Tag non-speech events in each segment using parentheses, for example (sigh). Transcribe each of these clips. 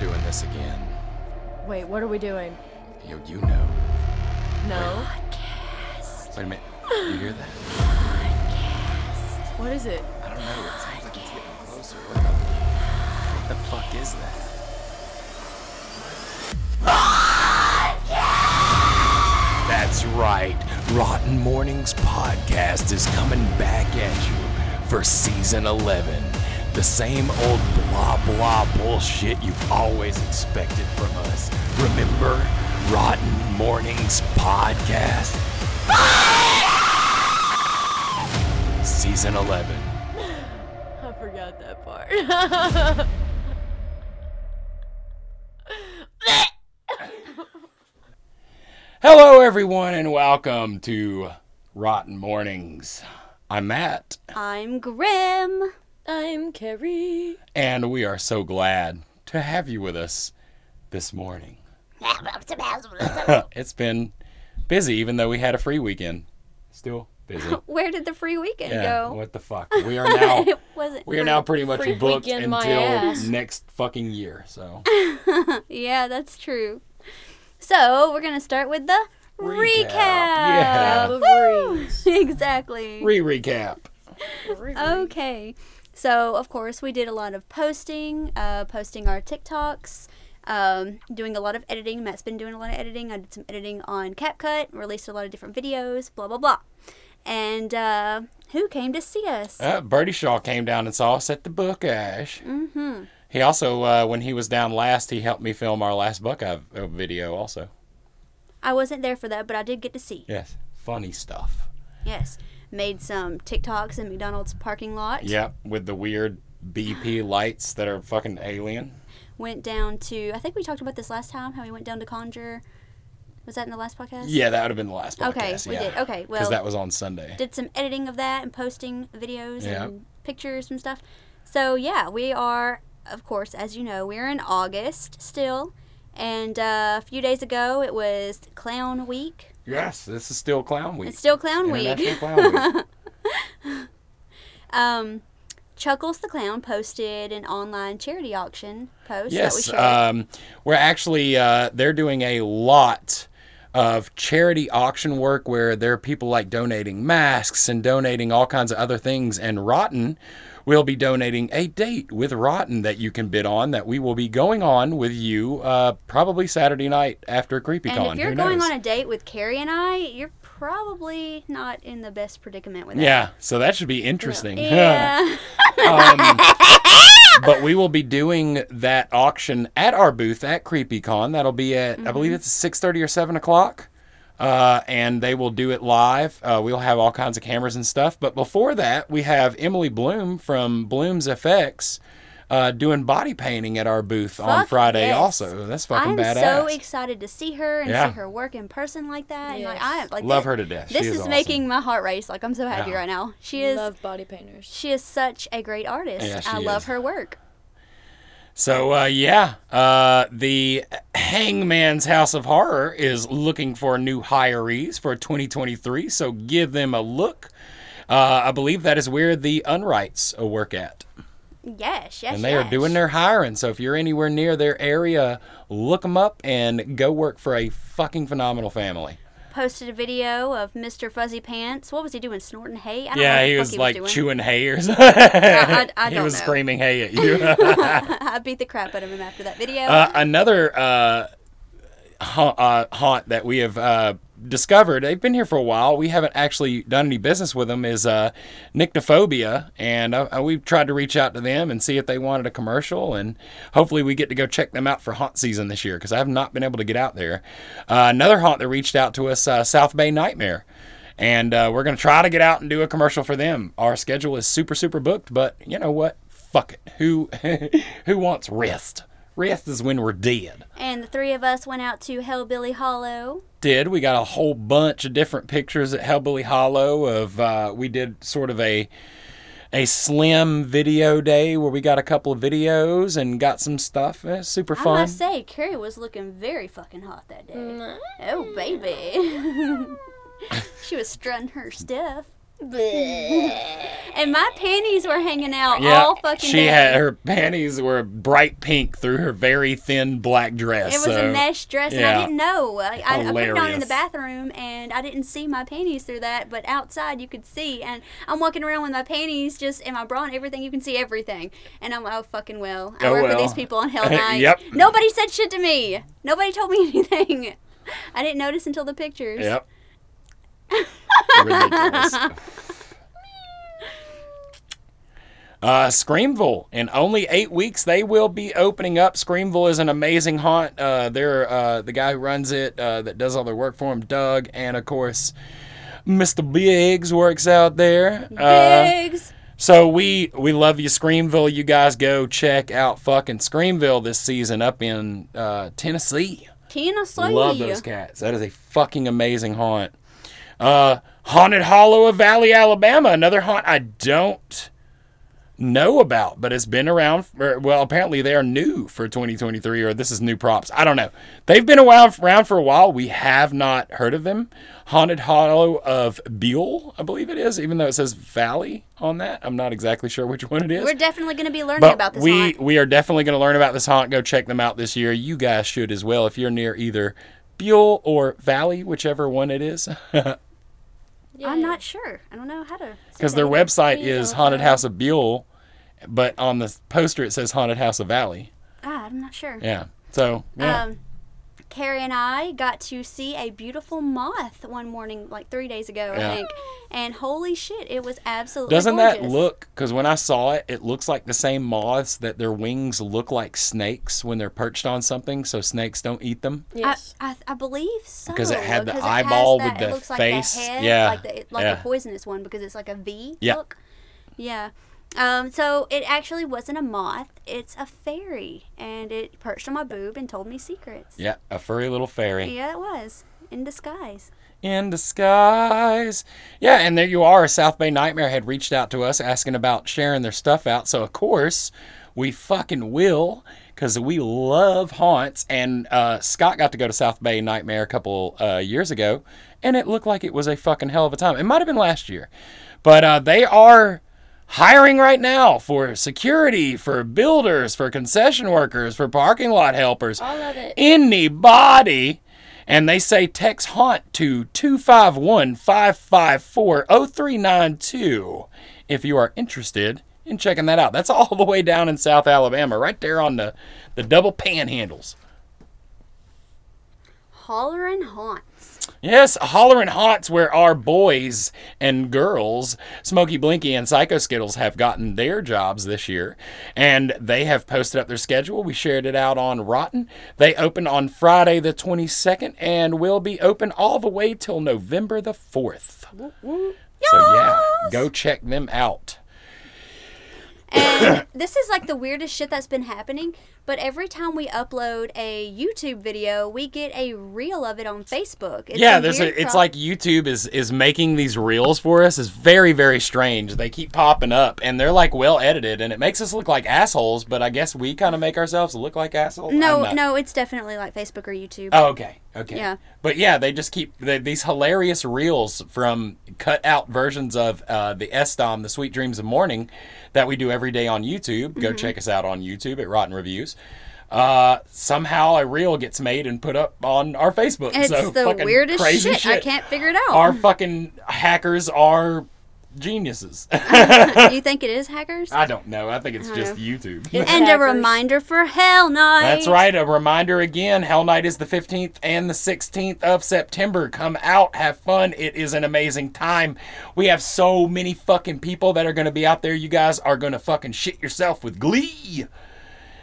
doing this again. Wait, what are we doing? You, you know. No. Wait a minute. You hear that? What is it? I don't know. It sounds like it's getting closer. What the, what the fuck is that? That's right. Rotn Mournings Podcast is coming back at you for season 11. The same old blah blah bullshit you've always expected from us. Remember? Rotn Mournings Podcast. Season 11. I forgot that part. (laughs) Hello, everyone, and welcome to Rotn Mournings. I'm Matt, I'm Grim. I'm Carrie. and we are so glad to have you with us this morning. (laughs) it's been busy, even though we had a free weekend. Still busy. (laughs) Where did the free weekend Yeah, go? what the fuck? We are now (laughs) wasn't. we are now pretty much booked until next fucking year. So Yeah, that's true. So we're gonna start with the Recap. recap. Yeah. Woo! exactly. re recap. Okay. So, of course, we did a lot of posting, uh, posting our TikToks, um, doing a lot of editing. Matt's been doing a lot of editing. I did some editing on CapCut, released a lot of different videos, blah, blah, blah. And uh, who came to see us? Uh, Bertie Shaw came down and saw us at the Book Ash. mm-hmm. He also, uh, when he was down last, he helped me film our last Buckeye uh, video. Also, I wasn't there for that, but I did get to see. yes, funny stuff. Yes. Made some TikToks in McDonald's parking lot. Yep, with the weird BP (sighs) lights that are fucking alien. Went down to, I think we talked about this last time, how we went down to Conjure. Was that in the last podcast? Yeah, that would have been the last podcast. Okay, we yeah. did. Okay, well. because that was on Sunday. did some editing of that and posting videos Yeah. and pictures and stuff. So yeah, we are, of course, as you know, we're in August still, and uh, a few days ago it was Clown Week. Yes, this is still Clown Week. It's still Clown Week. Clown Week. (laughs) um, Chuckles the Clown posted an online charity auction post that we yes, um, we're actually uh, they're doing a lot of charity auction work where there are people like donating masks and donating all kinds of other things. And Rotten will be donating a date with Rotten that you can bid on that we will be going on with you uh, probably Saturday night after CreepyCon. and if you're Who going knows? on a date with Carrie and I, you're probably not in the best predicament with that. yeah, so that should be interesting. Yeah. (laughs) Um, but we will be doing that auction at our booth at CreepyCon. That'll be at I believe it's six thirty or seven o'clock. Uh, and they will do it live. Uh, we'll have all kinds of cameras and stuff. But before that, we have Emily Bloom from Bloom's FX uh, doing body painting at our booth on Friday. yes. Also, that's fucking I'm badass. so excited to see her and Yeah. see her work in person like that. And like Yes. I like Love thi- her to death. This she is, is awesome. making my heart race. Like I'm so happy Yeah. right now. She is Love body painters. she is such a great artist. Yeah, she I love her work. So uh, yeah, uh, the Hangman's House of Horror is looking for new hirees for 2023. So give them a look. Uh, I believe that is where the Unrights work at, Yes, yes. and they are doing their hiring. So if you're anywhere near their area, look them up and go work for a fucking phenomenal family. Posted a video of Mr. Fuzzy Pants. What was he doing? Snorting hay? I don't know Yeah, what he was like he was chewing hay or something. I- I (laughs) he don't was know. screaming hay at you. (laughs) I (laughs) beat the crap out of him after that video. Uh, another uh, ha- uh, haunt that we have uh, discovered, they've been here for a while. We haven't actually done any business with them, is uh, Nyctophobia. And uh, we've tried to reach out to them and see if they wanted a commercial. And hopefully we get to go check them out for haunt season this year because I have not been able to get out there. Uh, another haunt that reached out to us, uh, South Bay Nightmare. And uh, we're going to try to get out and do a commercial for them. Our schedule is super, super booked, but you know what? Fuck it. Who, (laughs) who wants rest? Rest is when we're dead. and the three of us went out to Hellbilly Hollow. Did we got a whole bunch of different pictures at Hellbilly Hollow of uh, we did sort of a a slim video day where we got a couple of videos and got some stuff. Super I fun. must say, Carrie was looking very fucking hot that day. Oh baby, (laughs) she was strutting her stuff. And my panties were hanging out Yeah, all fucking she day. had her panties were bright pink through her very thin black dress. It was so- a mesh dress, and. I didn't know. I, I, I put it on in the bathroom, and I didn't see my panties through that. But outside, you could see, and I'm walking around with my panties just in my bra and everything. You can see everything, and I'm oh fucking well. I Oh, work with these people on Hell (laughs) Night. Yep. Nobody said shit to me. Nobody told me (laughs) anything. I didn't notice until the pictures. Yep. Ridiculous. (laughs) Uh, Screamville. In only eight weeks, they will be opening up. Screamville is an amazing haunt. Uh, they're uh, the guy who runs it, uh, that does all the work for him, Doug, and of course, Mr. Biggs works out there. Uh, Biggs. so we we love you, Screamville. You guys go check out fucking Screamville this season up in uh, Tennessee. Tennessee. Love those cats. That is a fucking amazing haunt. Uh, Haunted Hollow of Valley, Alabama. Another haunt I don't know about, but it's been around. For, well, apparently they are new for 2023, or this is new props. I don't know. They've been around, for a while. We have not heard of them. Haunted Hollow of Buell, I believe it is, even though it says Valley on that. I'm not exactly sure which one it is. We're definitely going to be learning But about this we haunt. we are definitely going to learn about this haunt. Go check them out this year. You guys should as well if you're near either Buell or Valley, whichever one it is, (laughs) I'm not sure. I don't know how to. because their website is Haunted House of Buell, but on the poster it says Haunted House of Valley. Ah, I'm not sure. Yeah. So yeah. Um, Carrie and I got to see a beautiful moth one morning, like three days ago, Yeah. I think. And holy shit, it was absolutely Doesn't that look? Because when I saw it, it looks like the same moths that their wings look like snakes when they're perched on something, so snakes don't eat them. Yes. I, I, I believe so. Because it had the because has eyeball with the it looks like face. The head, Yeah, Like, the, like yeah. the poisonous one because it's like a V Yeah. look. Yeah. Um, so it actually wasn't a moth. It's a fairy. And it perched on my boob and told me secrets. Yeah, a furry little fairy. Yeah, it was. In disguise. in disguise. Yeah, and there you are. South Bay Nightmare had reached out to us asking about sharing their stuff out. So, of course, we fucking will because we love haunts. And uh, Scott got to go to South Bay Nightmare a couple uh, years ago, and it looked like it was a fucking hell of a time. It might have been last year. But uh, they are hiring right now for security, for builders, for concession workers, for parking lot helpers All of it. anybody. And they say text haunt to 251 554 0392 if you are interested in checking that out. That's all the way down in South Alabama, right there on the, the double panhandles. Hollering haunts. Yes, Hollerin' Hot's where our boys and girls, Smokey Blinky and Psycho Skittles, have gotten their jobs this year. And they have posted up their schedule. We shared it out on Rotten. They open on Friday the 22nd and will be open all the way till November the 4th. So, yeah, go check them out. And (coughs) this is like the weirdest shit that's been happening. But every time we upload a YouTube video, we get a reel of it on Facebook. It's yeah, a there's a, it's like YouTube is is making these reels for us is very very strange. They keep popping up and they're like well edited and it makes us look like assholes, but I guess we kind of make ourselves look like assholes. No, no, it's definitely like Facebook or YouTube. Oh, okay. Okay. Yeah. But yeah, they just keep they, these hilarious reels from cut out versions of uh, the Estom, the Sweet Dreams of Morning, that we do every day on YouTube. Mm-hmm. Go check us out on YouTube at Rotten Reviews. Uh, somehow a reel gets made and put up on our Facebook. it's so the fucking weirdest crazy shit. I can't figure it out. Our fucking hackers are geniuses. (laughs) you think it is hackers? I don't know. I think it's just know. YouTube. It's and a reminder for Hell Night. That's right. A reminder again Hell Night is the 15th and the 16th of September. Come out, have fun. It is an amazing time. We have so many fucking people that are going to be out there. You guys are going to fucking shit yourself with glee.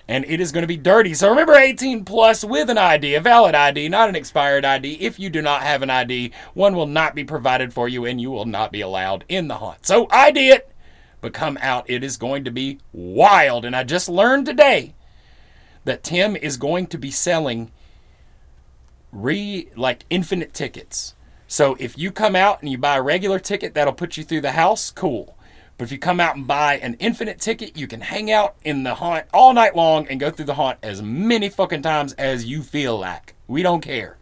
And it is going to be dirty. So remember 18 plus with an ID, a valid ID, not an expired ID. If you do not have an ID, one will not be provided for you and you will not be allowed in the haunt. So ID it, but come out. It is going to be wild. And I just learned today that Tim is going to be selling re like infinite tickets. So if you come out and you buy a regular ticket that'll put you through the house, cool. But if you come out and buy an infinite ticket, you can hang out in the haunt all night long and go through the haunt as many fucking times as you feel like. We don't care.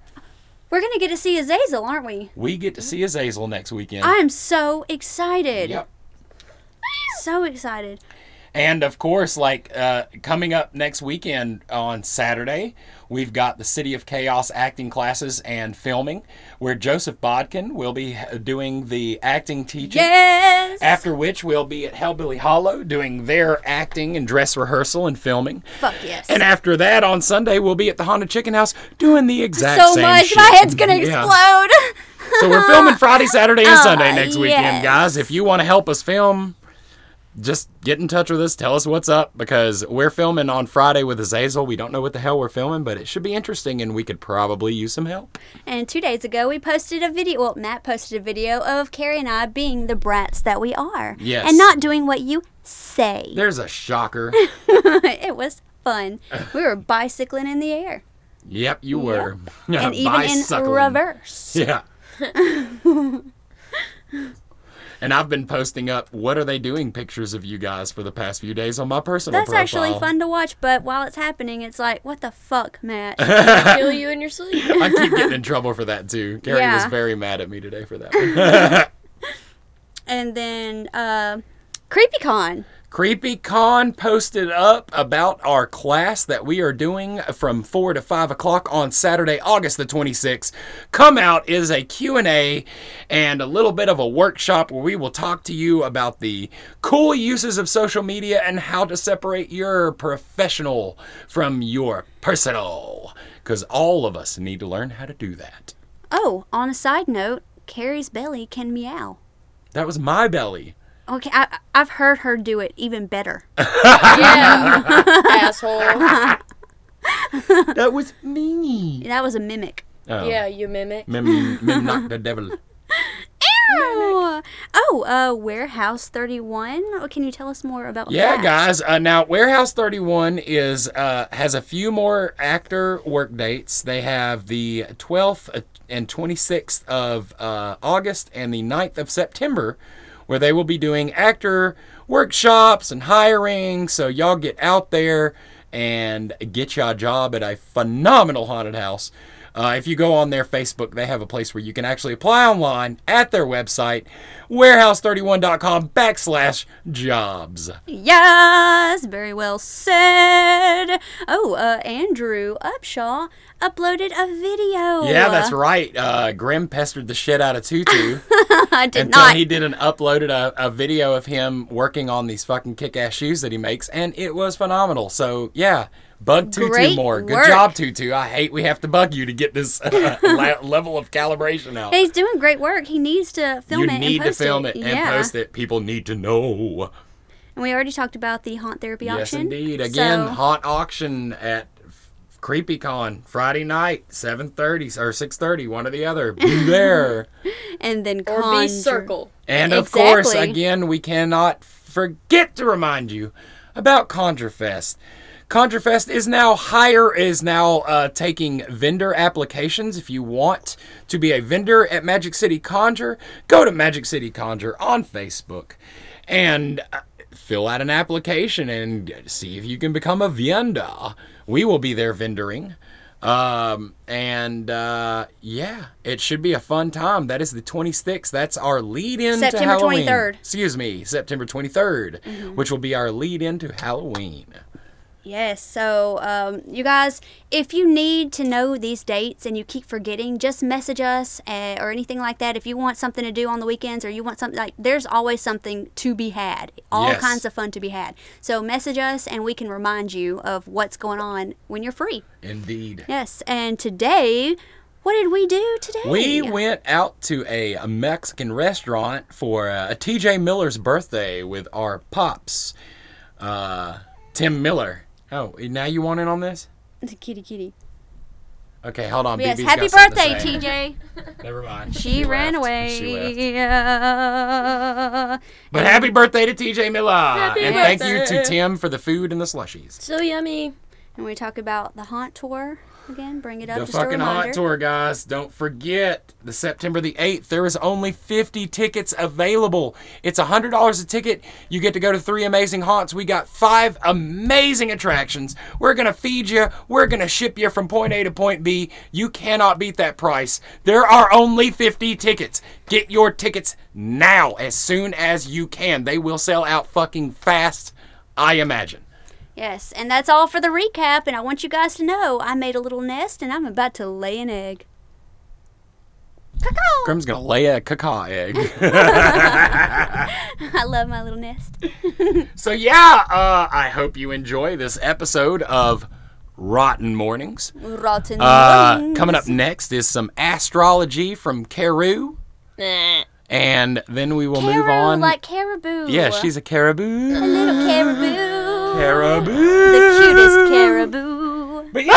We're gonna get to see Azazel, aren't we? We get to see Azazel next weekend. I am so excited. Yep. So excited. And of course, like uh, coming up next weekend on Saturday, we've got the City of Chaos acting classes and filming, where Joseph Bodkin will be uh, doing the acting teaching. Yes. After which, we'll be at Hellbilly Hollow doing their acting and dress rehearsal and filming. Fuck yes. And after that, on Sunday, we'll be at the Haunted Chicken House doing the exact so same So much, shit. my head's gonna Yeah. explode. So we're filming Friday, Saturday, and (laughs) Oh, Sunday next weekend, guys. If you want to help us film, just get in touch with us. Tell us what's up because we're filming on Friday with Azazel. We don't know what the hell we're filming, but it should be interesting, and we could probably use some help. And two days ago, we posted a video. Well, Matt posted a video of Carrie and I being the brats that we are. Yes. And not doing what you say. There's a shocker. (laughs) it was fun. We were bicycling in the air. yep, you were. and even in reverse. Yeah. (laughs) (laughs) and I've been posting up what are they doing pictures of you guys for the past few days on my personal That's profile. actually fun to watch, but while it's happening, it's like, what the fuck, Matt? (laughs) Kill you in your sleep. (laughs) I keep getting in trouble for that too. Carrie was very mad at me today for that. (laughs) and then, uh, CreepyCon. CreepyCon posted up about our class that we are doing from 4 to 5 o'clock on Saturday, August the 26th. Come out is a Q&A and a little bit of a workshop where we will talk to you about the cool uses of social media and how to separate your professional from your personal. Because all of us need to learn how to do that. Oh, on a side note, Carrie's belly can meow. That was my belly. Okay, I, I've heard her do it even better. (laughs) Yeah. Asshole. (laughs) That was me. That was a mimic. Oh. Yeah, you mimic. Mim, mim knock the devil. Ew. Oh, uh, Warehouse 31. Oh, can you tell us more about Yeah, that? guys. Uh, now, Warehouse 31 is uh, has a few more actor work dates. They have the 12th and 26th of uh, August and the 9th of September, where they will be doing actor workshops and hiring. So y'all get out there and get you a job at a phenomenal haunted house. Uh, if you go on their Facebook, they have a place where you can actually apply online at their website, warehouse31.com backslash jobs. Yes, very well said. Oh, uh, Andrew Upshaw uploaded a video. Yeah, that's right. Uh, Grim pestered the shit out of Tutu (laughs) I did until not. he did an uploaded a, a video of him working on these fucking kick-ass shoes that he makes, and it was phenomenal. So yeah, bug Tutu Great more. Good work. job, Tutu. I hate we have to bug you to get this (laughs) uh, la- level of calibration out. He's doing great work. He needs to film you it need and to post film it. it, and yeah. post it. People need to know. And we already talked about the haunt therapy Yes, auction. indeed. Again, So- haunt auction at CreepyCon Friday night, seven thirty or six thirty, one or the other. Be (laughs) there. and then Or Conjure. be circle. And of course, again, we cannot forget to remind you about ConjureFest. ConjureFest is now higher is now uh, taking vendor applications. If you want to be a vendor at Magic City Conjure, go to Magic City Conjure on Facebook and uh, fill out an application and see if you can become a vendor. We will be there vendoring. Um, and uh, yeah, it should be a fun time. That is the 26th. That's our lead in to September Halloween. 23rd. Excuse me, September 23rd, which will be our lead into Halloween. Yes. So, um, you guys, if you need to know these dates and you keep forgetting, just message us uh, or anything like that. If you want something to do on the weekends or you want something like, there's always something to be had. All Yes. kinds of fun to be had. So, message us and we can remind you of what's going on when you're free. Indeed. Yes. And today, what did we do today? We went out to a, a Mexican restaurant for uh, a TJ Miller's birthday with our pops, uh, Tim Miller. Oh, now you want in on this? It's a kitty kitty. Okay, hold on. Yes. BB's Happy got something to birthday, say. TJ. (laughs) Never mind. She, ran left. away. She left. (laughs) But happy birthday to TJ Miller. Happy and thank you to Tim for the food and the slushies. So yummy. And we talk about the haunt tour again. Bring it up. The fucking haunt tour, guys. Don't forget the September the 8th. There is only 50 tickets available. It's $100 a ticket. You get to go to three amazing haunts. We got five amazing attractions. We're going to feed you. We're going to ship you from point A to point B. You cannot beat that price. There are only 50 tickets. Get your tickets now as soon as you can. They will sell out fucking fast, I imagine. Yes, and that's all for the recap. And I want you guys to know I made a little nest and I'm about to lay an egg. Caw-caw. Grim's going to lay a cacao egg. (laughs) I love my little nest. (laughs) So yeah, uh, I hope you enjoy this episode of Rotn Mournings. Rotten Uh, mornings. coming up next is some astrology from Carew, and then we will move on. like caribou. yeah, she's a caribou. a little caribou. Caribou. The cutest caribou. But (laughs) yeah.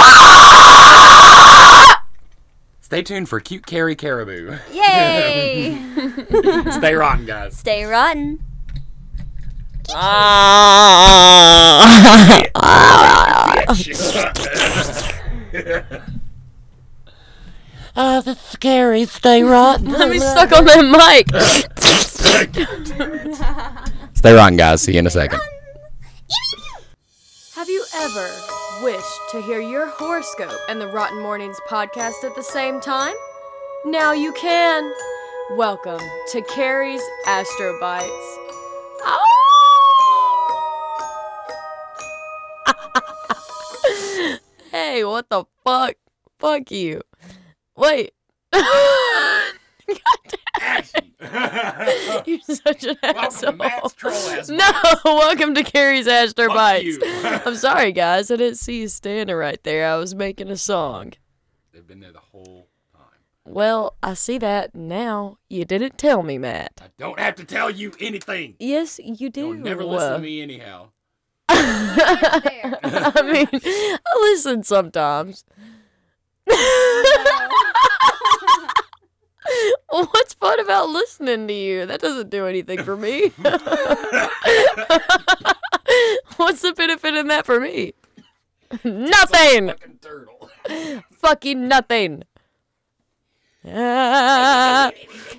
Stay tuned for cute Carrie Caribou. Yay! (laughs) Stay rotten, guys. Stay rotten. (laughs) Uh, that's scary. Stay rotten. Let me suck on that mic. Stay rotten, guys. See you in a second. Have you ever wished to hear your horoscope and the Rotn Mournings podcast at the same time? Now you can. Welcome to Carrie's Astro Bites. Ah! (laughs) hey, what the fuck? Fuck you. Wait. (laughs) (laughs) (laughs) You're such an asshole. No, welcome to Carrie's Astro Fuck Bites. (laughs) I'm sorry, guys. I didn't see you standing right there. I was making a song. They've been there the whole time. Well, I see that now. You didn't tell me, Matt. I don't have to tell you anything. Yes, you do. You'll never listen to me anyhow. I mean, I listen sometimes. (laughs) What's fun about listening to you? That doesn't do anything for me. (laughs) What's the benefit in that for me? Nothing. Fucking turtle. (laughs) Fucking nothing. Ah.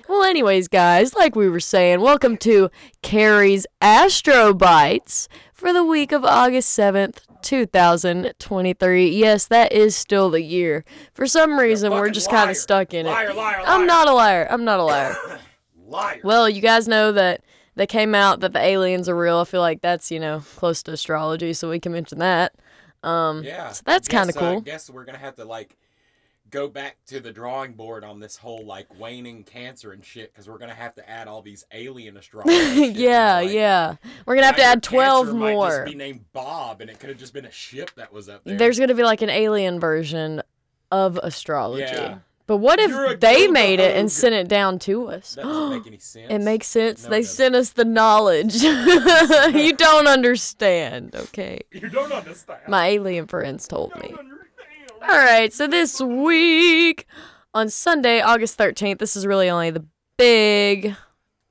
well, anyways, guys, like we were saying, welcome to Carrie's Astro Bites for the week of August 7th, 2023. Yes, that is still the year. For some reason, we're just kind of stuck in it. Liar, liar, I'm liar. not a liar. I'm not a liar. (coughs) Liar. well, you guys know that they came out that the aliens are real. I feel like that's, you know, close to astrology, so we can mention that. Um, yeah. so that's kinda uh, I guess we're gonna have to like go back to the drawing board on this whole like waning cancer and shit because we're gonna have to add all these alien astrology. yeah, Like, yeah. We're gonna have to add 12 Might more. just be named Bob, and it could have just been a ship that was up there. There's gonna be like an alien version of astrology. Yeah. But what if they made it and sent it down to us? that doesn't make (gasps) any sense. It makes sense. No, they sent us the knowledge. (laughs) you don't understand, okay? (laughs) You don't understand. My alien friends told me. You don't understand. All right, so this week on Sunday, August 13th, this is really only the big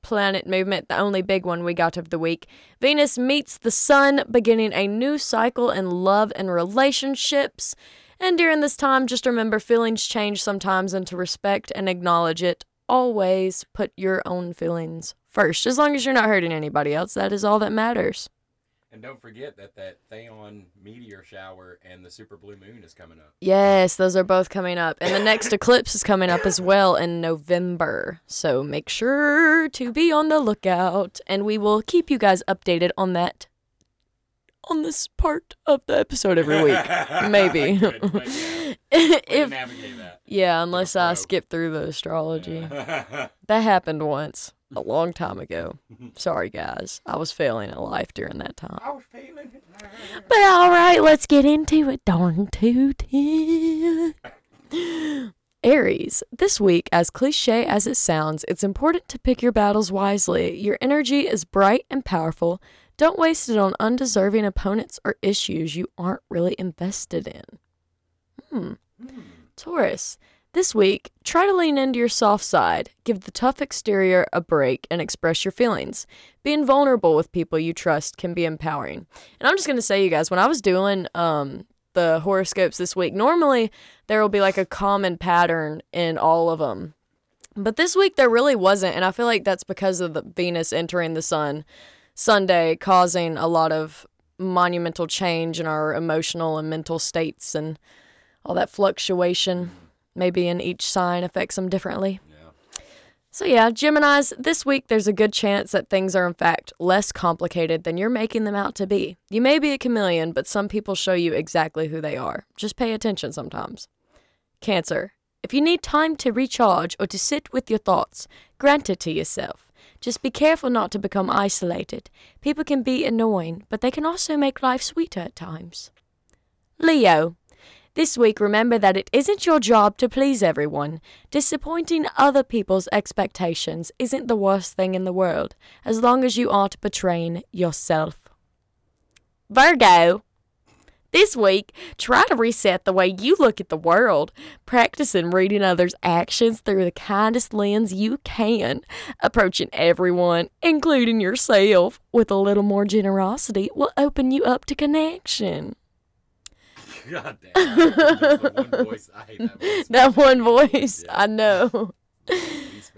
planet movement, the only big one we got of the week. Venus meets the sun, beginning a new cycle in love and relationships. And during this time, just remember feelings change sometimes, and to respect and acknowledge it, always put your own feelings first. As long as you're not hurting anybody else, that is all that matters. And don't forget that that Theon meteor shower and the super blue moon is coming up. Yes, those are both coming up. And the next eclipse is coming up as well in November. So make sure to be on the lookout. And we will keep you guys updated on that on this part of the episode every week. (laughs) Maybe. Good, yeah, (laughs) if navigate that. yeah, unless I skip through the astrology. (laughs) That happened once, a long time ago. Sorry guys. I was failing at life during that time. I was feeling it. But all right, let's get into it. Darn tootin'. Aries, this week, as cliche as it sounds, it's important to pick your battles wisely. Your energy is bright and powerful. Don't waste it on undeserving opponents or issues you aren't really invested in. Hmm. Taurus, this week, try to lean into your soft side. Give the tough exterior a break and express your feelings. Being vulnerable with people you trust can be empowering. And I'm just to say, you guys, when I was doing um, the horoscopes this week. Normally, there will be like a common pattern in all of them. But this week there really wasn't, and I feel like that's because of the Venus entering the sun Sunday, causing a lot of monumental change in our emotional and mental states and all that fluctuation. Maybe in each sign affects them differently. So, yeah, Geminis, this week there's a good chance that things are in fact less complicated than you're making them out to be. You may be a chameleon, but some people show you exactly who they are. Just pay attention sometimes. Cancer, if you need time to recharge or to sit with your thoughts, grant it to yourself. Just be careful not to become isolated. People can be annoying, but they can also make life sweeter at times. Leo, this week, remember that it isn't your job to please everyone. Disappointing other people's expectations isn't the worst thing in the world, as long as you aren't betraying yourself. Virgo, this week, try to reset the way you look at the world, practicing reading others' actions through the kindest lens you can. Approaching everyone, including yourself, with a little more generosity will open you up to connection. God damn. One voice. I hate that voice. (laughs) That one voice, I know.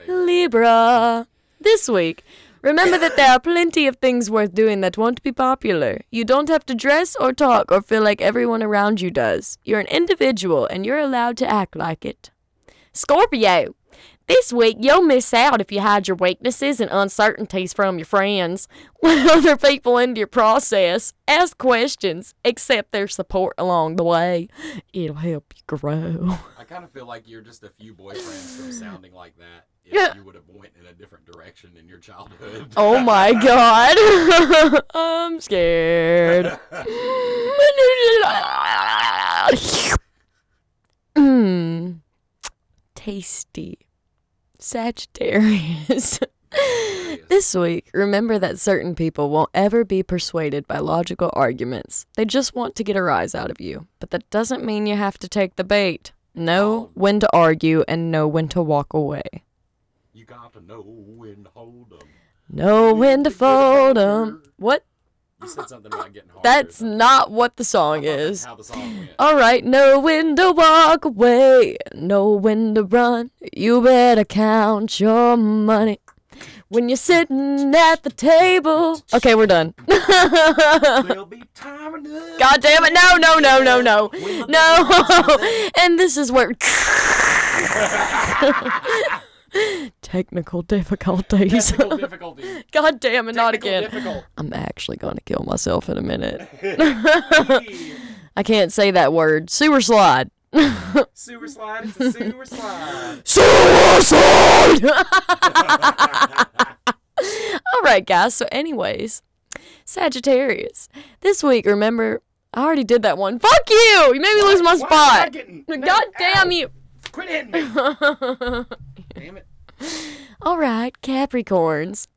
Libra. This week, remember that there are plenty of things worth doing that won't be popular. You don't have to dress or talk or feel like everyone around you does. You're an individual and you're allowed to act like it. Scorpio. This week, you'll miss out if you hide your weaknesses and uncertainties from your friends. (laughs) Let other people into your process. Ask questions. Accept their support along the way. It'll help you grow. (laughs) I kind of feel like you're just a few boyfriends from (laughs) sounding like that. If Yeah. you would have went in a different direction in your childhood. Oh my god. I'm scared. Mmm. Tasty. Sagittarius. (laughs) this week, remember that certain people won't ever be persuaded by logical arguments. They just want to get a rise out of you. But that doesn't mean you have to take the bait. Know oh. when to argue and know when to walk away. You got to know when to hold them. Know when to fold 'em. What? You said something about getting hard. That's not what the song is. How the song went. All right, no when to walk away, no when to run. You better count your money when you're sitting at the table. Okay, we're done. (laughs) There'll be time enough. God damn it! No, no, no, no, no, no. (laughs) and this is where (laughs) technical difficulties. Technical difficulties. (laughs) God damn it! Not Technical again. difficult. I'm actually gonna kill myself in a minute. (laughs) (laughs) I can't say that word. Sewer slide. sewer slide. It's a sewer slide. Suicide! All right, guys. So, anyways, Sagittarius. This week, remember, I already did that one. Fuck you! You made me lose my Why am I spot. getting- God damn Ow. you! Quit hitting me. Damn it. All right, Capricorns.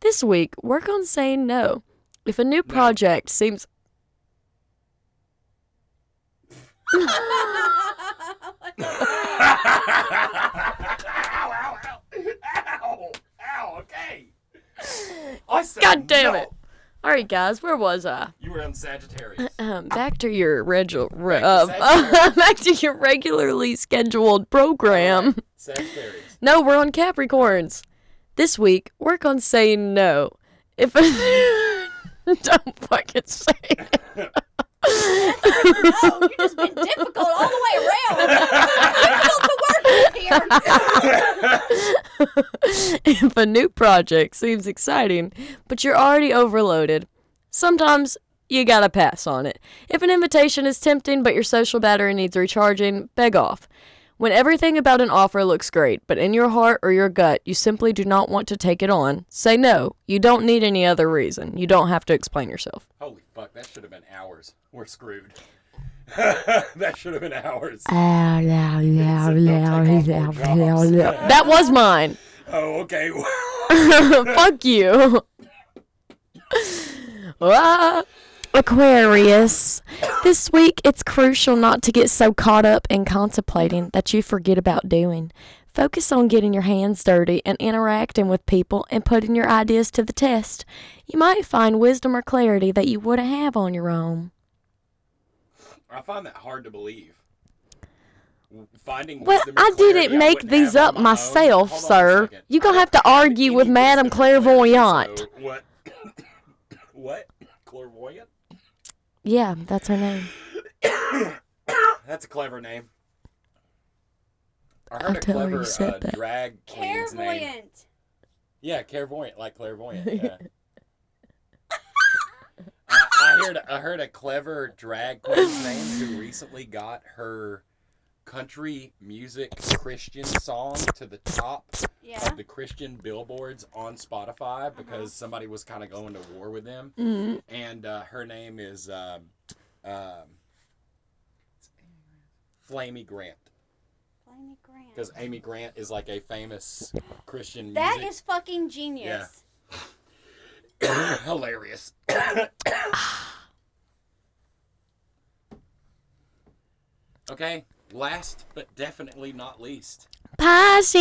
This week, work on saying no. If a new project seems. (laughs) ow, ow. Ow. Ow. Okay. I said God damn no. it. All right, guys, where was I? You were on Sagittarius. Um, back to your regu- re- Back to uh, (laughs) back to your regularly scheduled program. Sagittarius. (laughs) No, we're on Capricorns. This week, work on saying no. If I (laughs) don't fucking say it. (laughs) Oh, difficult all the way around. difficult to work with here. (laughs) if a new project seems exciting, but you're already overloaded, sometimes you gotta pass on it. If an invitation is tempting, but your social battery needs recharging, beg off. When everything about an offer looks great, but in your heart or your gut you simply do not want to take it on, say no. You don't need any other reason. You don't have to explain yourself. Holy fuck, that should have been hours. We're screwed. (laughs) that should have been hours. (laughs) That was mine. Oh, okay. (laughs) Fuck you. Ah, Aquarius. This week, it's crucial not to get so caught up in contemplating that you forget about doing. Focus on getting your hands dirty and interacting with people and putting your ideas to the test. You might find wisdom or clarity that you wouldn't have on your own. I find that hard to believe. Finding Well, I didn't make these up my myself, on sir. You're gonna have to argue with Madame wisdom and clarity, Clairvoyante. so what? what? Clairvoyant? Yeah, that's her name. (coughs) That's a clever name. I I'll heard a tell her you clever said uh, that. drag queen's name. Clairvoyant. Yeah, clairvoyant, like clairvoyant. (laughs) Yeah. I, I heard I heard a clever drag queen's name who recently got her country music Christian song to the top Yeah. of the Christian billboards on Spotify because somebody was kind of going to war with them, Mhm. and uh, her name is um, um, Flamy Grant Blamey Grant. because Amy Grant is like a famous Christian That music is fucking genius. Yeah. (coughs) hilarious. (coughs) okay, last but definitely not least. Pisces.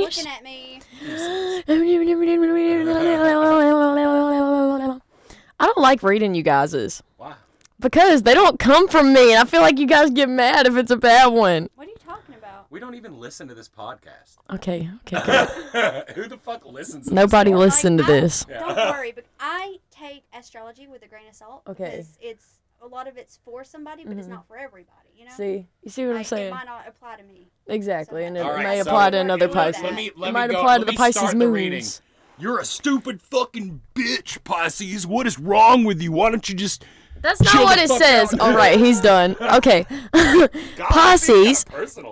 Looking at me. I don't like reading you guys's Wow. because they don't come from me, and I feel like you guys get mad if it's a bad one. What are you talking about? We don't even listen to this podcast. Okay, okay, good. (laughs) Who the fuck listens to Nobody this? Like, listened to I- this. Don't worry, but (laughs) I take astrology with a grain of salt. Okay. Because it's a lot of it's for somebody, but it's mm-hmm. not for everybody. You know. See, you see what I'm Like, It saying? might not apply to me. Exactly, and it All right, may so- apply to another me- Pisces. let me- let it me might go- apply to the me Pisces start the reading. You're a stupid fucking bitch, Pisces. What is wrong with you? Why don't you just That's not Chill what it says. out. All right, he's done. (laughs) Okay. (laughs) God, Pisces.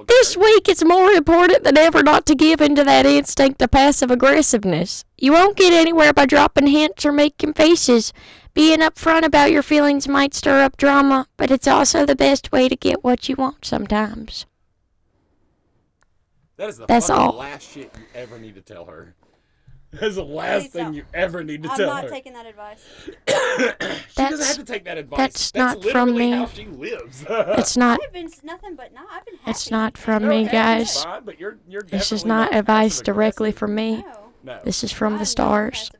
This week, it's more important than ever not to give into that instinct of passive aggressiveness. You won't get anywhere by dropping hints or making faces. Being upfront about your feelings might stir up drama, but it's also the best way to get what you want sometimes. That is the That's fucking all. last shit you ever need to tell her. (laughs) That's the last Please thing don't. you ever need to I'm tell not taking that advice. (coughs) she doesn't That's- have to take that advice. that's not from literally me. how she lives. (laughs) It's not. I've been nothing but no. I've been happy. It's not from me, happy's guys. fine, but you're, you're This is definitely not advice passive directly aggressive. from me. No. No, This is from I'm the never stars.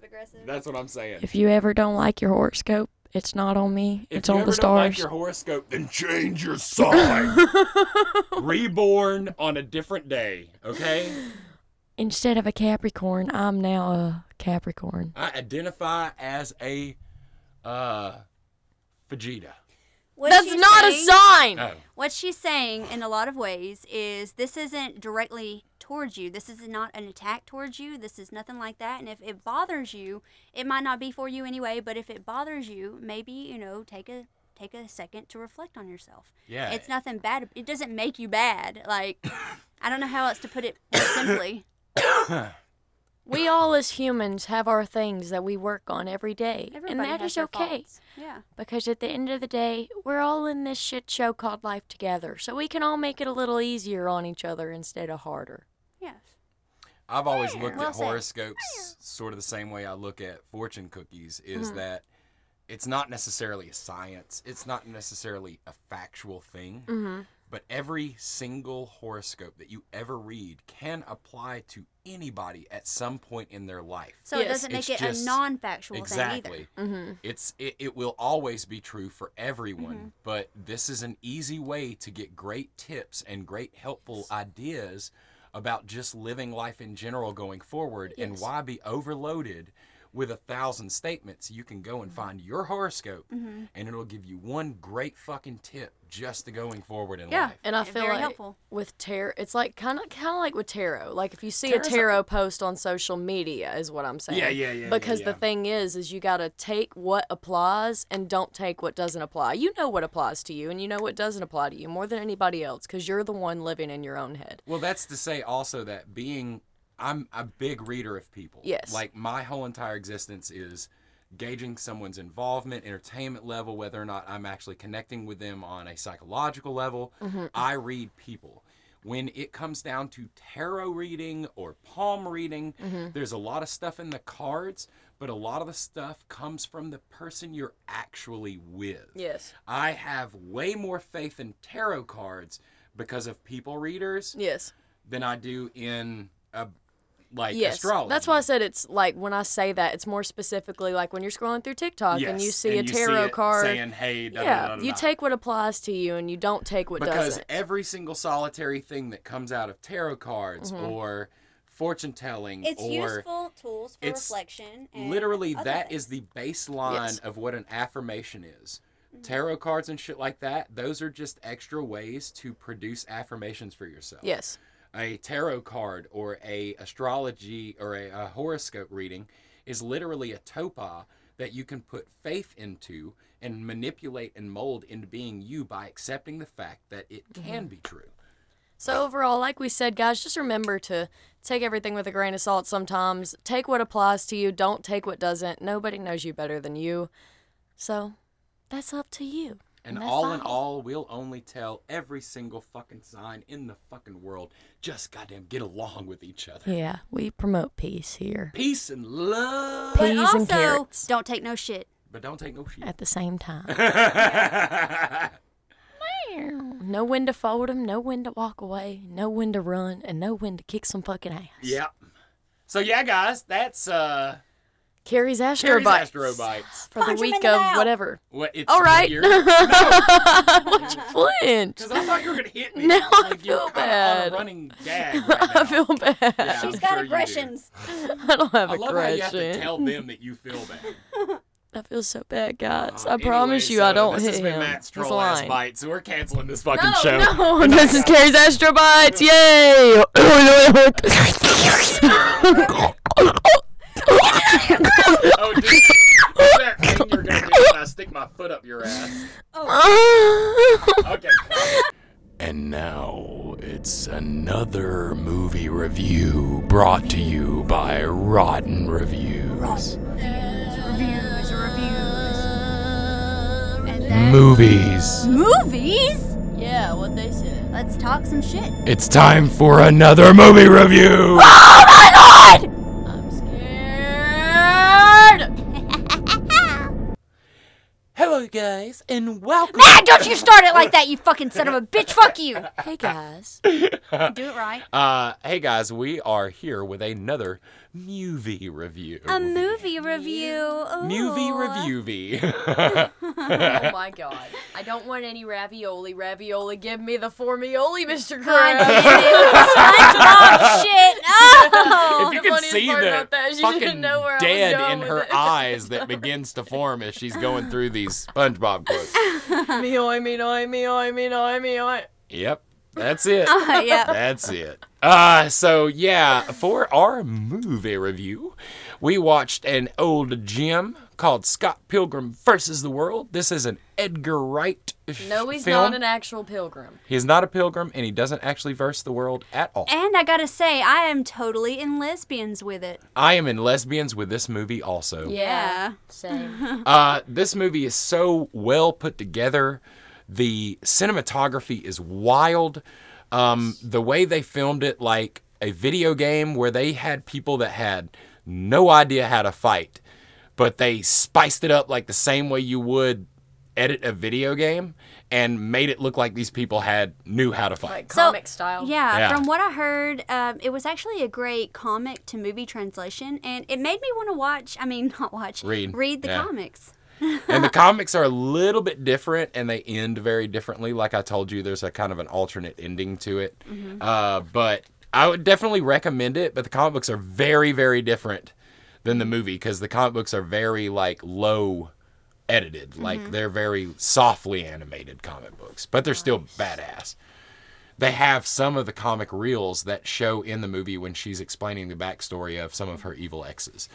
Passive-aggressive. that's what I'm saying. If you ever don't like your horoscope, it's not on me. If it's you on ever the don't like stars. your horoscope, then change your sign. (laughs) Reborn on a different day, okay? Instead of a Capricorn, I'm now a Capricorn. I identify as a uh Vegeta. What That's she's not a sign. Oh. What she's saying in a lot of ways is this isn't directly towards you. This is not an attack towards you. This is nothing like that. And if it bothers you, it might not be for you anyway, but if it bothers you, maybe, you know, take a take a second to reflect on yourself. Yeah. It's nothing bad. It doesn't make you bad. Like I don't know how else to put it (coughs) simply. (coughs) We all as humans have our things that we work on every day. Everybody and that has is okay. faults. Yeah. Because at the end of the day, we're all in this shit show called life together. So we can all make it a little easier on each other instead of harder. Yes. I've always looked Well at said. horoscopes sort of the same way I look at fortune cookies is Mm-hmm. that it's not necessarily a science, it's not necessarily a factual thing, Mm-hmm. but every single horoscope that you ever read can apply to anybody at some point in their life. So it doesn't make It's it just- a non-factual Exactly. thing either. Mm-hmm. It's it, it will always be true for everyone, Mm-hmm. but this is an easy way to get great tips and great helpful ideas about just living life in general going forward and why be overloaded with a thousand statements. You can go and find your horoscope Mm-hmm. and it'll give you one great fucking tip just to going forward in Yeah. life. And I Very feel like helpful. with tarot, it's like kind of kind of like with tarot. Like if you see Tarot's a a- tarot post on social media, is what I'm saying. Yeah, yeah, yeah, yeah, Because the thing is, is you got to take what applies and don't take what doesn't apply. You know what applies to you, and you know what doesn't apply to you more than anybody else, because you're the one living in your own head. Well, that's to say also that being I'm a big reader of people. Yes. Like my whole entire existence is gauging someone's involvement, entertainment level, whether or not I'm actually connecting with them on a psychological level. Mm-hmm. I read people. When it comes down to tarot reading or palm reading, mm-hmm. there's a lot of stuff in the cards, but a lot of the stuff comes from the person you're actually with. Yes. I have way more faith in tarot cards because of people readers Yes. than I do in a like Yes, astrology. that's why I said it's like when I say that, it's more specifically like when you're scrolling through TikTok and you see and a you see tarot it card. saying, "Hey, da, da, yeah, da, da, you take what applies to you and you don't take what because doesn't. every single solitary thing that comes out of tarot cards Mm-hmm. or fortune telling It's or useful tools for it's reflection. And literally other that is things. the baseline Yes. of what an affirmation is. Mm-hmm. Tarot cards and shit like that, those are just extra ways to produce affirmations for yourself. yes. A tarot card or a astrology or a, a horoscope reading is literally a topa that you can put faith into and manipulate and mold into being you by accepting the fact that it Mm-hmm. can be true. So overall, like we said, guys, just remember to take everything with a grain of salt sometimes. Take what applies to you, don't take what doesn't. Nobody knows you better than you. So that's up to you. And that's all in all, we'll only tell every single fucking sign in the fucking world just goddamn get along with each other. Yeah, we promote peace here. Peace and love. But peas and carrots. don't take no shit. But don't take no shit. At the same time. Man. Know when to fold 'em, know when to walk away, know when to run, and know when to kick some fucking ass. yep. So yeah, guys, that's uh Carrie's Carrie's Astrobites. Astrobites. (sighs) For the week of mouth. whatever. What it's All right. Here. Why'd you flinch? Because I thought you were gonna hit me. (laughs) Now I like you're feel bad. on a running gag (laughs) right. I feel bad. Yeah, She's I'm got sure you do. aggressions. (laughs) I don't have aggressions. I love how you have to tell them that you feel bad. I feel so bad, guys. Uh, I promise anyway, you, I don't this hit has been him. Matt's That's troll ass lying. bite, so we're canceling this fucking No, show. no, this is Carrie's Astrobites. Yay! Oh, dude, what's that thing you're gonna do when I stick my foot up your ass? Okay. And now it's another movie review brought to you by Rotten Reviews. Reviews, reviews. And then Movies. movies. yeah, what they said. Let's talk some shit. It's time for another movie review. Oh I'm Hello, guys, and welcome. Man, don't you start it like that, you fucking son of a bitch. Fuck you. (laughs) Hey guys. (laughs) Do it right. Uh, hey guys, we are here with another movie review. A movie review. Movie Ooh. review V. (laughs) Oh my god. I don't want any ravioli. Ravioli, give me the formioli, Mr. God Krabs. SpongeBob shit. Oh. If you The can see part the about that is you didn't fucking know where dead in her it. eyes that begins to form as she's going through these SpongeBob quotes. (laughs) me oi, me oi, me oi, me oi, me oi. Yep, that's it. (laughs) Uh, yeah. That's it. Uh, so yeah, for our movie review, we watched an old gem called Scott Pilgrim versus the World. This is an Edgar Wright sh- No, he's film. not an actual pilgrim. He's not a pilgrim, and he doesn't actually verse the world at all. And I gotta say, I am totally in lesbians with it. I am in lesbians with this movie also. Yeah. Same. (laughs) Uh, this movie is so well put together. The cinematography is wild. Um, the way they filmed it, like a video game where they had people that had no idea how to fight, but they spiced it up like the same way you would edit a video game and made it look like these people had knew how to fight. like So, comic style. Yeah, Yeah. from what I heard, um, it was actually a great comic to movie translation, and it made me want to watch. I mean, (laughs) not watch, Read, read the yeah. comics. (laughs) and the comics are a little bit different and they end very differently like i told you there's a kind of an alternate ending to it uh, but i would definitely recommend it but the comic books are very very different than the movie because the comic books are very like low edited. Like they're very softly animated comic books but they're still badass. They have some of the comic reels that show in the movie when she's explaining the backstory of some of her evil exes.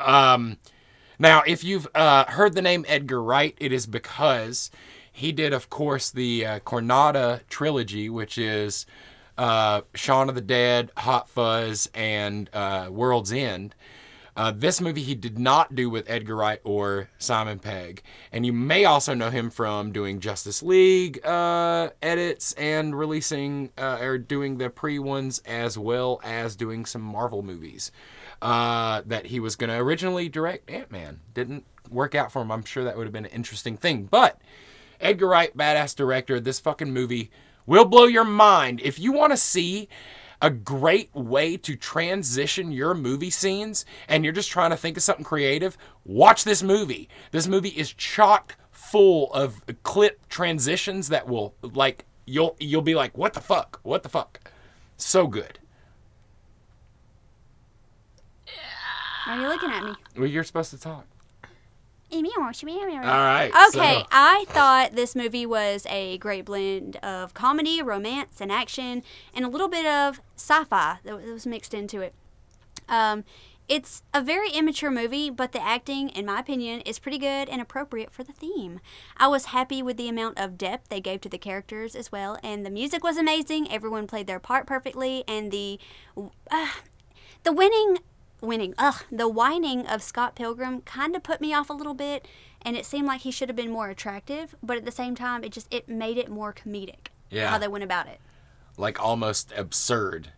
Um, now, if you've uh, heard the name Edgar Wright, it is because he did, of course, the uh, Cornetto trilogy, which is uh, Shaun of the Dead, Hot Fuzz, and uh, World's End. Uh, this movie he did not do with Edgar Wright or Simon Pegg. And you may also know him from doing Justice League uh, edits and releasing uh, or doing the pre ones as well as doing some Marvel movies uh, that he was going to originally direct Ant Man. Didn't work out for him. I'm sure that would have been an interesting thing. But Edgar Wright, badass director, this fucking movie will blow your mind. If you want to see a great way to transition your movie scenes and you're just trying to think of something creative, watch this movie. This movie is chock full of clip transitions that will like you'll you'll be like, "What the fuck? What the fuck?" So good. Why are you looking at me? Well, you're supposed to talk. All All right. Okay, so- I thought this movie was a great blend of comedy, romance, and action, and a little bit of sci-fi that was mixed into it. Um, it's a very immature movie, but the acting, in my opinion, is pretty good and appropriate for the theme. I was happy with the amount of depth they gave to the characters as well, and the music was amazing. Everyone played their part perfectly, and the uh, the winning winning ugh the whining of scott pilgrim kind of put me off a little bit and it seemed like he should have been more attractive but at the same time it just it made it more comedic Yeah. how they went about it like almost absurd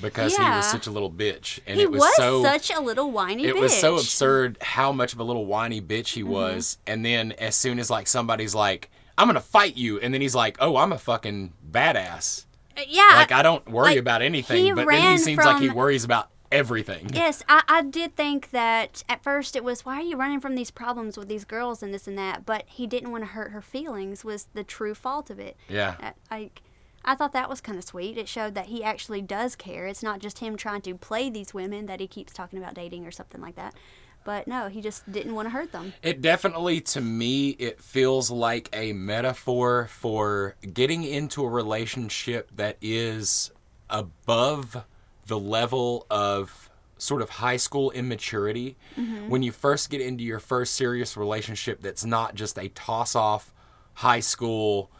because he was such a little bitch and he it was, was, so such a little whiny it bitch. was so absurd how much of a little whiny bitch Mm-hmm. he was and then as soon as like somebody's like i'm gonna fight you and then he's like oh i'm a fucking badass Uh, yeah like i don't worry like, about anything but then he seems like he worries about everything Yes, I, I did think that at first it was why are you running from these problems with these girls and this and that, but he didn't want to hurt her feelings was the true fault of it. yeah Uh, Like, I thought that was kind of sweet. It showed that he actually does care. It's not just him trying to play these women that he keeps talking about dating or something like that. But no, he just didn't want to hurt them. It definitely, to me, it feels like a metaphor for getting into a relationship that is above the level of sort of high school immaturity. Mm-hmm. When you first get into your first serious relationship that's not just a toss off high school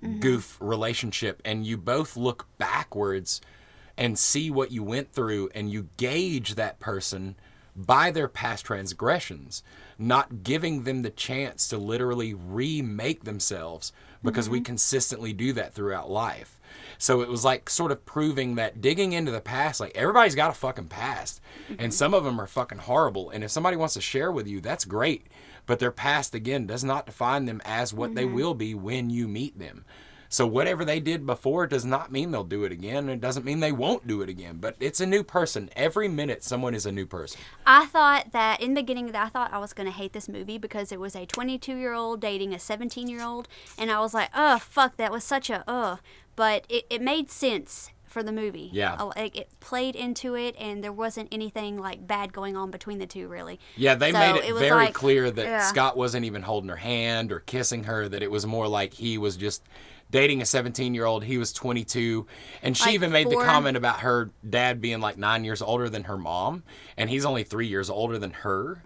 mm-hmm. goof relationship, and you both look backwards and see what you went through and you gauge that person by their past transgressions, not giving them the chance to literally remake themselves because we mm-hmm. consistently do that throughout life. So it was like sort of proving that digging into the past, like everybody's got a fucking past, and mm-hmm. some of them are fucking horrible. And if somebody wants to share with you, that's great. But their past, again, does not define them as what they mm-hmm. will be when you meet them. So whatever they did before does not mean they'll do it again. It doesn't mean they won't do it again. But it's a new person. Every minute, someone is a new person. I thought that in the beginning, I thought I was going to hate this movie because it was a 22 year old dating a 17 year old. And I was like, oh, fuck, that was such a, uh. But it, it made sense for the movie. Yeah. Like, it played into it, and there wasn't anything like bad going on between the two, really. Yeah, they So made it, it very like- clear that yeah. Scott wasn't even holding her hand or kissing her, that it was more like he was just dating a 17 year old. He was 22. And she Like even made the comment about her dad being like nine years older than her mom. And he's only three years older than her,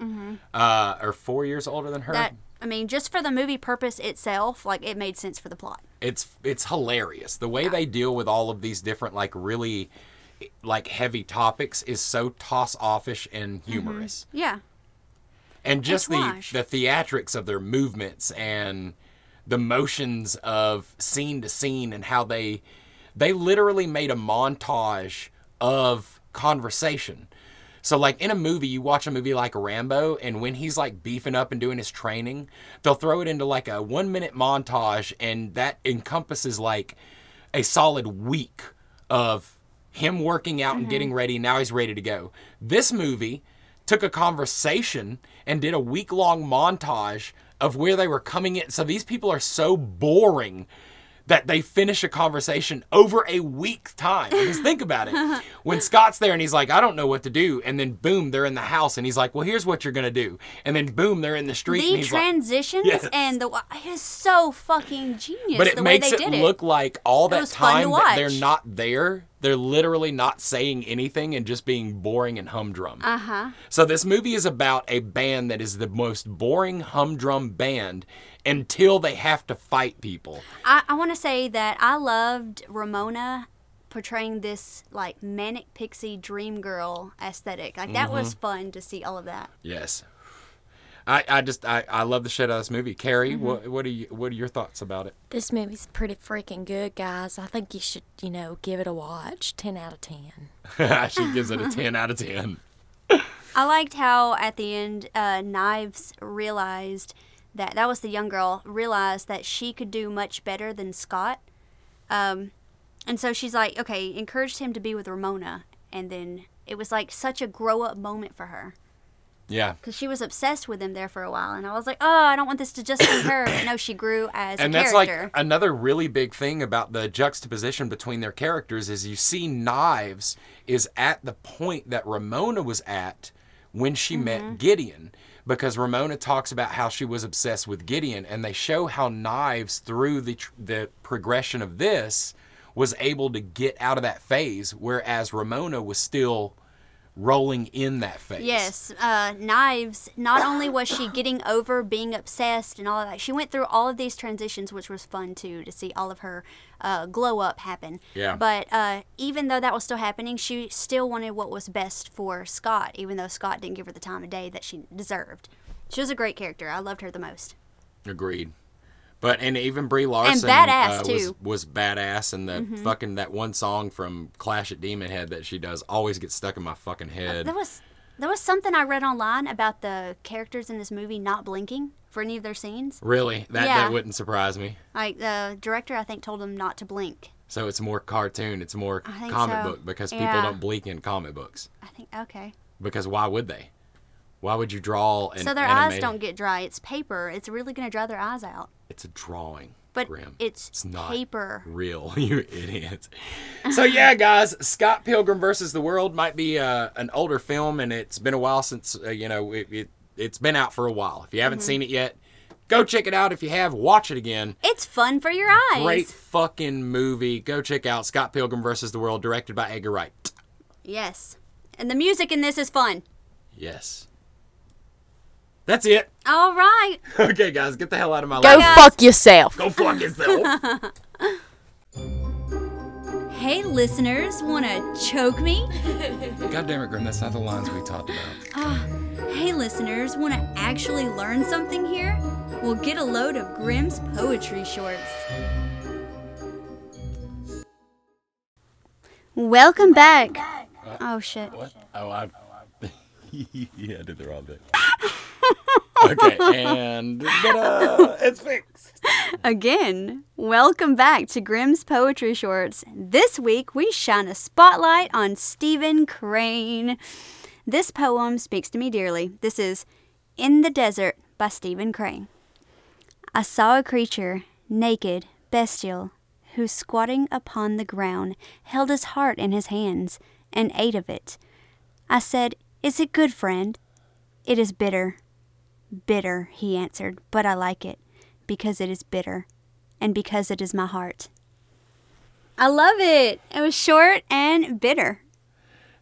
uh, or four years older than her. Mm-hmm. That, I mean, just for the movie purpose itself, like, it made sense for the plot. it's it's hilarious the way they deal with all of these different like really like heavy topics is so toss offish and humorous Yeah. and just the wash. the theatrics of their movements and the motions of scene to scene and how they they literally made a montage of conversation so like in a movie you watch a movie like rambo and when he's like beefing up and doing his training they'll throw it into like a one minute montage and that encompasses like a solid week of him working out and getting mm-hmm. ready. Now he's ready to go. This movie took a conversation and did a week long montage of where they were coming in. So these people are so boring that they finish a conversation over a week's time. Because (laughs) think about it. When Scott's there and he's like, I don't know what to do. And then boom, they're in the house and he's like, well, here's what you're going to do. And then boom, they're in the street The he's like, transitions Yes. and the it is so fucking genius. but it the makes way they it did look like all that time that they're not there, they're literally not saying anything and just being boring and humdrum. Uh huh. So this movie is about a band that is the most boring humdrum band until they have to fight people. I, I want to say that I loved Ramona portraying this like manic pixie dream girl aesthetic. Like that Mm-hmm. was fun to see all of that. Yes. I, I just I, I love the shit out of this movie. Carrie, Mm-hmm. what what are you what are your thoughts about it? This movie's pretty freaking good, guys. I think you should, you know, give it a watch. 10 out of 10. (laughs) she gives it a ten out of ten. I liked how at the end uh, Knives realized that that was the young girl realized that she could do much better than Scott. Um, And so she's like, okay, encouraged him to be with Ramona. And then it was like such a grow up moment for her Yeah. because she was obsessed with him there for a while. And I was like, oh, I don't want this to just be her. But no, she grew as and a character. And that's like another really big thing about the juxtaposition between their characters is you see knives is at the point that ramona was at when she Mm-hmm. met gideon because ramona talks about how she was obsessed with gideon and they show how knives through the tr- the progression of this was able to get out of that phase whereas ramona was still rolling in that phase Yes, uh, Knives. Not only was she getting over being obsessed and all of that, she went through all of these transitions, which was fun too to see all of her uh, glow up happen. Yeah. But uh, even though that was still happening, she still wanted what was best for Scott, even though Scott didn't give her the time of day that she deserved. She was a great character. I loved her the most. Agreed. But and even Brie Larson uh. Mm-hmm. Was, was badass, and the fucking that one song from Clash at Demon Head that she does always gets stuck in my fucking head. There was there was something I read online about the characters in this movie not blinking for any of their scenes. really, that Yeah. that wouldn't surprise me. Like the director, I think, told them not to blink. So it's more cartoon, it's more comic so. book because people don't blink in comic books. I think okay. Because why would they? Why would you draw so their eyes don't get dry. It's paper. It's really gonna dry their eyes out. It's a drawing. But Grim. it's, It's not paper. real, (laughs) you idiot. So yeah, guys, Scott Pilgrim versus the World might be uh, an older film, and it's been a while since uh, you know it, it. It's been out for a while. If you haven't Mm-hmm. seen it yet, go check it out. If you have, watch it again. It's fun for your eyes. Great fucking movie. Go check out Scott Pilgrim versus the World, directed by Edgar Wright. Yes. And the music in this is fun. Yes. That's it. All right. (laughs) Okay, guys, get the hell out of my Go life. Go fuck yourself. Go fuck yourself. (laughs) Hey, listeners, want to choke me? God damn it, Grim. That's not the lines we talked about. Ah, hey, listeners, want to actually learn something here? Well, get a load of Grimm's poetry shorts. Welcome back. Uh, oh, shit. What? Oh, I. (laughs) yeah, I did the wrong thing. Okay, and it's fixed. Again, welcome back to Grimm's Poetry Shorts. This week we shine a spotlight on Stephen Crane. This poem speaks to me dearly. This is In the Desert by Stephen Crane. I saw a creature, naked, bestial, who squatting upon the ground held his heart in his hands and ate of it. I said, Is it good, friend? It is bitter. Bitter, he answered, but I like it because it is bitter and because it is my heart. I love it. It was short and bitter.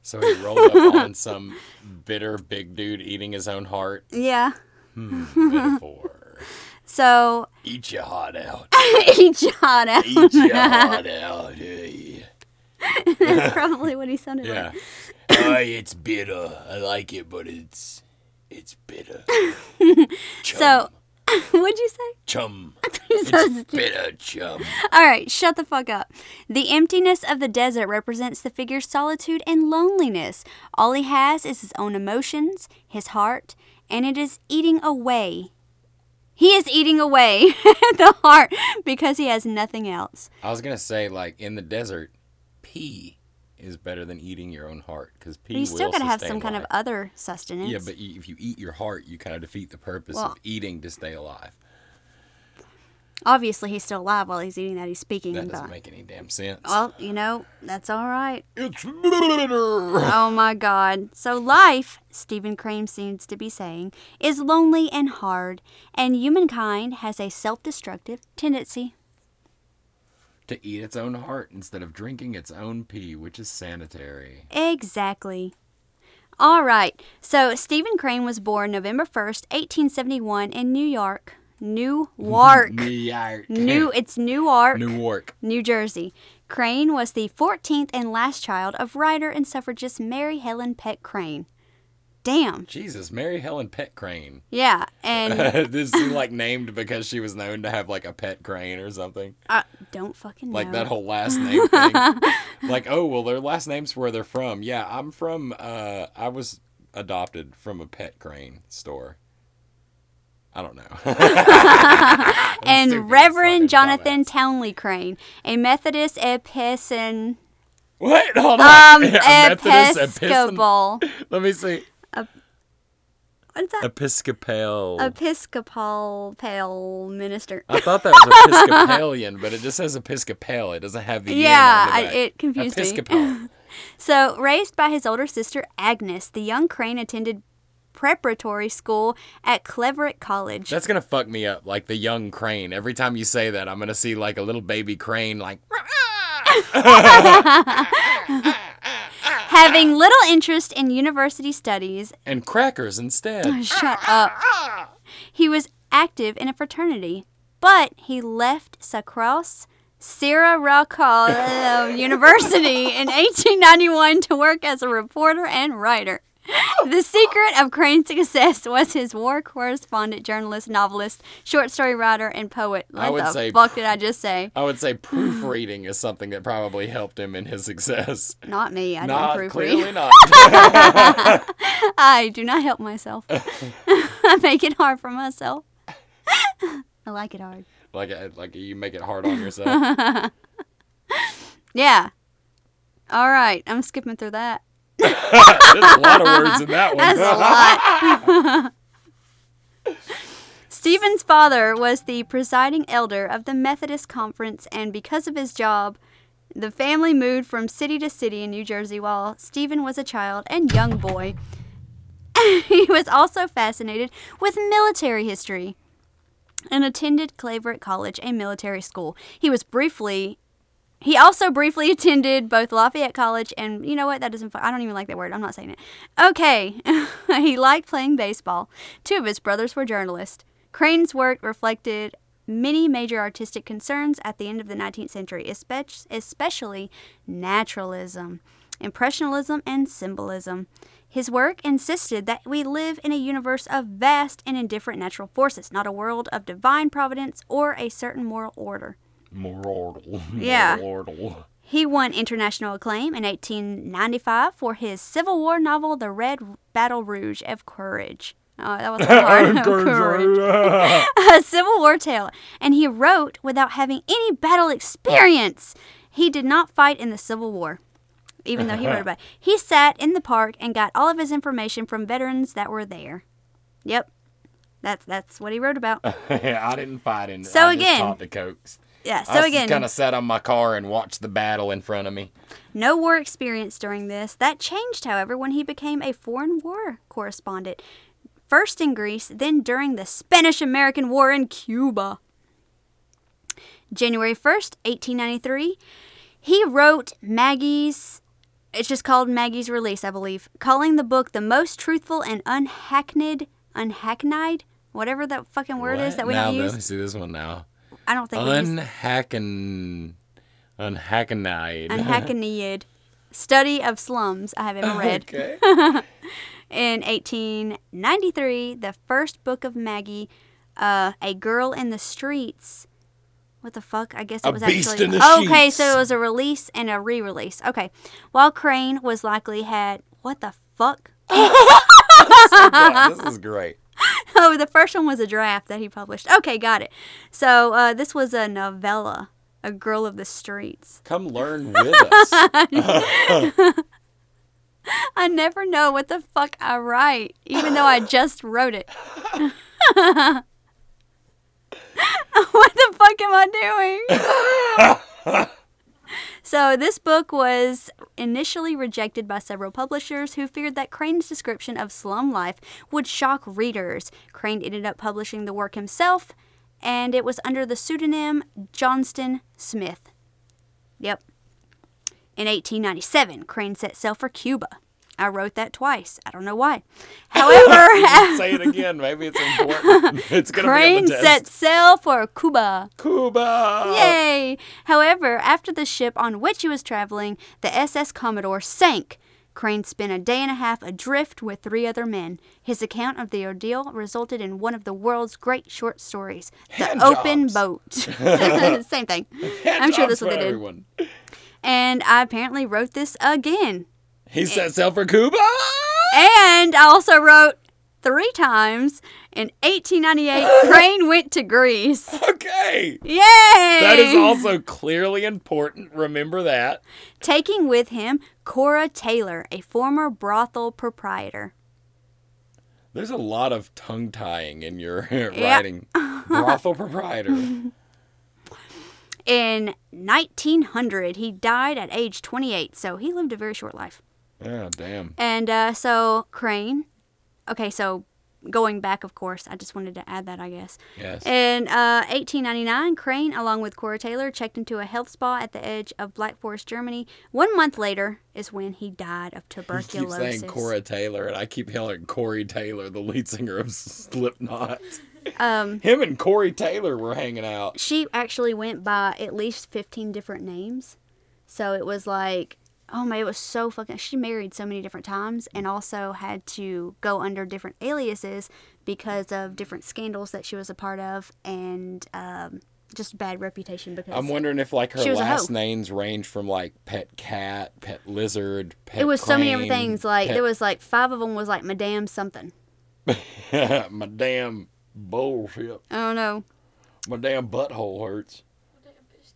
So he rolled up (laughs) on some bitter big dude eating his own heart. Yeah. Hmm, (laughs) metaphor. So Eat your heart out. (laughs) eat your heart out. Eat your heart out. Hey. That's probably what he sounded Yeah. like. oh, it's bitter. I like it, but it's it's bitter. (laughs) So, (laughs) what'd you say? chum. (laughs) It's bitter chum. All right, shut the fuck up. The emptiness of the desert represents the figure's solitude and loneliness. All he has is his own emotions, his heart, and it is eating away. He is eating away the heart because he has nothing else. I was gonna say, like in the desert, pee is better than eating your own heart because pee But you still gotta have some kind of other sustenance. Yeah, but if you eat your heart, you kind of defeat the purpose Well- of eating to stay alive. obviously he's still alive while he's eating that. He's speaking That doesn't God. make any damn sense. Well, you know that's all right. it's bitter. Oh my God. So, life, Stephen Crane seems to be saying, is lonely and hard, and humankind has a self destructive tendency. To eat its own heart instead of drinking its own pee, which is sanitary. Exactly. All right. So, Stephen Crane was born November 1st, 1871, in New York. Newark. (laughs) New York. New, it's Newark, Newark. New York. New Jersey. Crane was the 14th and last child of writer and suffragist Mary Helen Peck Crane. Damn. Jesus, Mary Helen Pet Crane. (laughs) Yeah, and (laughs) this is like named because she was known to have like a pet crane or something. I don't fucking know. Like that whole last (laughs) name thing. like, oh well, their last name's where they're from. Yeah, I'm from. uh I was adopted from a pet crane store. I don't know. and Reverend Jonathan. Townley Crane, a Methodist Episcopal. what? Hold on. Um, Yeah. Episcopal. Let me see. What's that? Episcopal. Episcopal pale minister. I thought that was Episcopalian, but it just says Episcopal. It doesn't have the Yeah, I, it confused me. Episcopal. (laughs) So, raised by his older sister Agnes, the young Crane attended preparatory school at Claverack College. That's gonna fuck me up, like the young crane. Every time you say that, I'm gonna see like a little baby crane, like. (laughs) (laughs) Having little interest in university studies, and crackers instead. Oh, shut up. He was active in a fraternity, but he left Sacros Sierra Syracuse (laughs) University in 1891 to work as a reporter and writer. (laughs) The secret of Crane's success was his war correspondent, journalist, novelist, short story writer, and poet. I What would the say fuck did I just say? I would say (sighs) proofreading is something that probably helped him in his success. Not me. I Not don't proofread. clearly (laughs) not. (laughs) I do not help myself. I make it hard for myself. I like it hard. like uh, like you make it hard on yourself. Yeah. All right. I'm skipping through that. (laughs) There's a lot of words in that one. That's a (laughs) lot. (laughs) Stephen's father was the presiding elder of the Methodist Conference, and because of his job, the family moved from city to city in New Jersey while Stephen was a child and young boy. he was also fascinated with military history and attended Claverack College, a military school. He was briefly he also briefly (laughs) attended both Lafayette College and you know what? That doesn't. I don't even like that word. I'm not saying it. Okay. (laughs) he liked playing baseball. Two of his brothers were journalists. Crane's work reflected many major artistic concerns at the end of the 19th century, especially naturalism, impressionism, and symbolism. His work insisted that we live in a universe of vast and indifferent natural forces, not a world of divine providence or a certain moral order. Mortal. (laughs) Yeah. He won international acclaim in 1895 for his Civil War novel, The Red Battle Rouge of Courage. Oh, that was a (laughs) hard. Of (laughs) courage. A Civil War tale. And he wrote without having any battle experience. He did not fight in the Civil War, even though he wrote about it. He sat in the park and got all of his information from veterans that were there. Yep. That's that's what he wrote about. I didn't fight in. So I again- talked to Cokes. Yeah, so I again, kind of sat on my car and watched the battle in front of me. No war experience during this. That changed, however, when he became a foreign war correspondent. First in Greece, then during the Spanish American War in Cuba. January 1st, 1893, he wrote Maggie's, it's just called Maggie's Release, I believe, calling the book the most truthful and unhackneyed, unhackneyed, whatever that fucking word is that we now, don't Let use. me see this one now. I don't think Unhacking. Unhackenide. (laughs) unhackneyed. Study of slums I have ever read. (laughs) okay. (laughs) In 1893, the first book of Maggie, uh, A Girl in the Streets. What the fuck? I guess it was actually in the okay. Sheets. So it was a release and a re-release. Okay, while Crane was likely had what the fuck? God, this is great. (laughs) Oh, the first one was a draft that he published. Okay, got it. So uh, this was a novella, A Girl of the Streets. Come learn (laughs) with us. (laughs) I never know what the fuck I write, even though I just wrote it. what the fuck am I doing? So, this book was initially rejected by several publishers who feared that Crane's description of slum life would shock readers. Crane ended up publishing the work himself, and it was under the pseudonym Johnston Smith. Yep. In 1897, Crane set sail for Cuba. I wrote that twice. I don't know why. However, (laughs) Say it (laughs) again. Maybe it's important. (laughs) It's gonna Crane be on the set sail for Cuba. Cuba. Yay! However, after the ship on which he was traveling, the SS Commodore, sank. Crane spent a day and a half adrift with three other men. His account of the ordeal resulted in one of the world's great short stories, The Hand Open. Boat. Same thing. Hand I'm sure jobs that's what for they did. everyone. And I apparently wrote this again. He set sail for Cuba. And I also wrote three times. In 1898, (laughs) Crane went to Greece. Okay. Yay! That is also clearly important. Remember that. taking with him Cora Taylor, a former brothel proprietor. There's a lot of tongue tying in your (laughs) writing. (laughs) Brothel proprietor. In 1900, he died at age 28, so he lived a very short life. Yeah, damn. And uh, so Crane, okay, so going back, of course, I just wanted to add that, I guess. Yes. In uh, 1899, Crane, along with Cora Taylor, checked into a health spa at the edge of Black Forest, Germany. One month later is when he died of You keep tuberculosis. saying Cora Taylor, and I keep yelling Corey Taylor, the lead singer of Slipknot. Um, Him and Corey Taylor were hanging out. she actually went by at least 15 different names. So it was like, oh man, it was so fucking. She married so many different times and also had to go under different aliases because of different scandals that she was a part of and um, just bad reputation because I'm wondering if like her She was a last names range from like pet cat, pet lizard, pet. it was so many different things. Like pet- there was like five of them was like Madame something. (laughs) Madame bullshit. I don't know. My damn butthole hurts.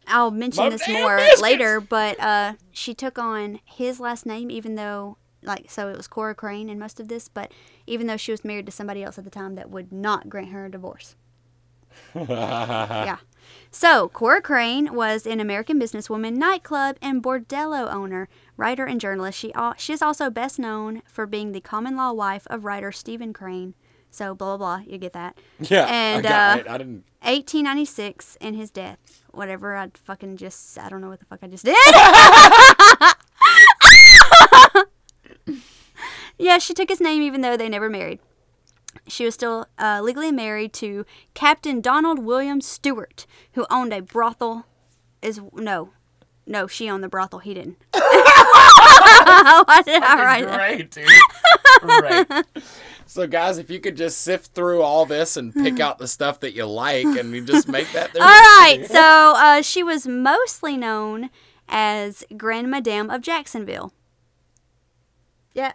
I'll mention My this more biscuits! later, but uh, she took on his last name, even though, like, so it was Cora Crane in most of this, but even though she was married to somebody else at the time that would not grant her a divorce. (laughs) yeah. So, Cora Crane was an American businesswoman, nightclub, and bordello owner, writer, and journalist. She, al- she is also best known for being the common law wife of writer Stephen Crane. So, blah, blah, blah. You get that. Yeah, And, I got uh, it. I didn't. 1896 and his death. Whatever. I fucking just. I don't know what the fuck I just did. (laughs) yeah, she took his name even though they never married. She was still uh, legally married to Captain Donald William Stewart, who owned a brothel. Is no, no, she owned the brothel. He didn't. (laughs) (laughs) Why did I write that? Great, dude. Great. So, guys, if you could just sift through all this and pick out the stuff that you like, and you just make that. Their (laughs) All right, so uh, she was mostly known as Grand Madame of Jacksonville. Yep,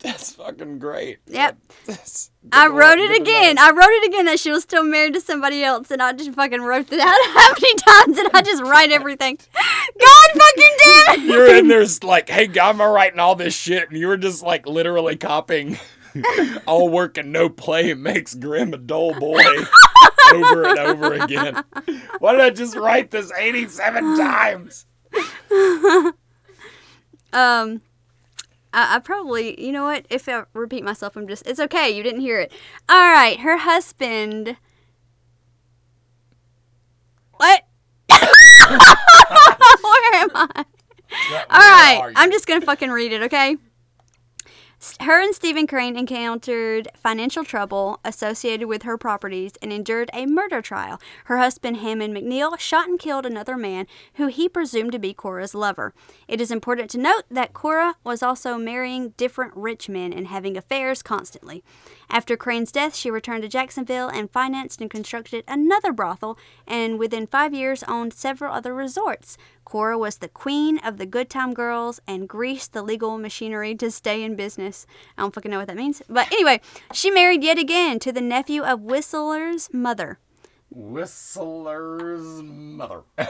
That's fucking great. Yep. (laughs) That's- I wrote it again. luck. I wrote it again that she was still married to somebody else, and I just fucking wrote it (laughs) out. How many times did I just write everything? God fucking damn it! You're in there's like, hey, guy, am I writing all this shit? And you were just like literally copying (laughs) all work and no play makes Grim a dull boy (laughs) over and over again. Why did I just write this 87 times? (laughs) Um, I, I probably, you know what? If I repeat myself, I'm just, it's okay. You didn't hear it. All right, her husband. What? Where am I? All right, I'm just gonna fucking read it, okay? Her and Stephen Crane encountered financial trouble associated with her properties and endured a murder trial. Her husband, Hammond McNeil, shot and killed another man who he presumed to be Cora's lover. It is important to note that Cora was also marrying different rich men and having affairs constantly. After Crane's death, she returned to Jacksonville and financed and constructed another brothel, and within five years owned several other resorts. Cora was the queen of the good time girls and greased the legal machinery to stay in business. I don't fucking know what that means. But anyway, she married yet again to the nephew of Whistler's mother. Whistler's mother. (laughs) the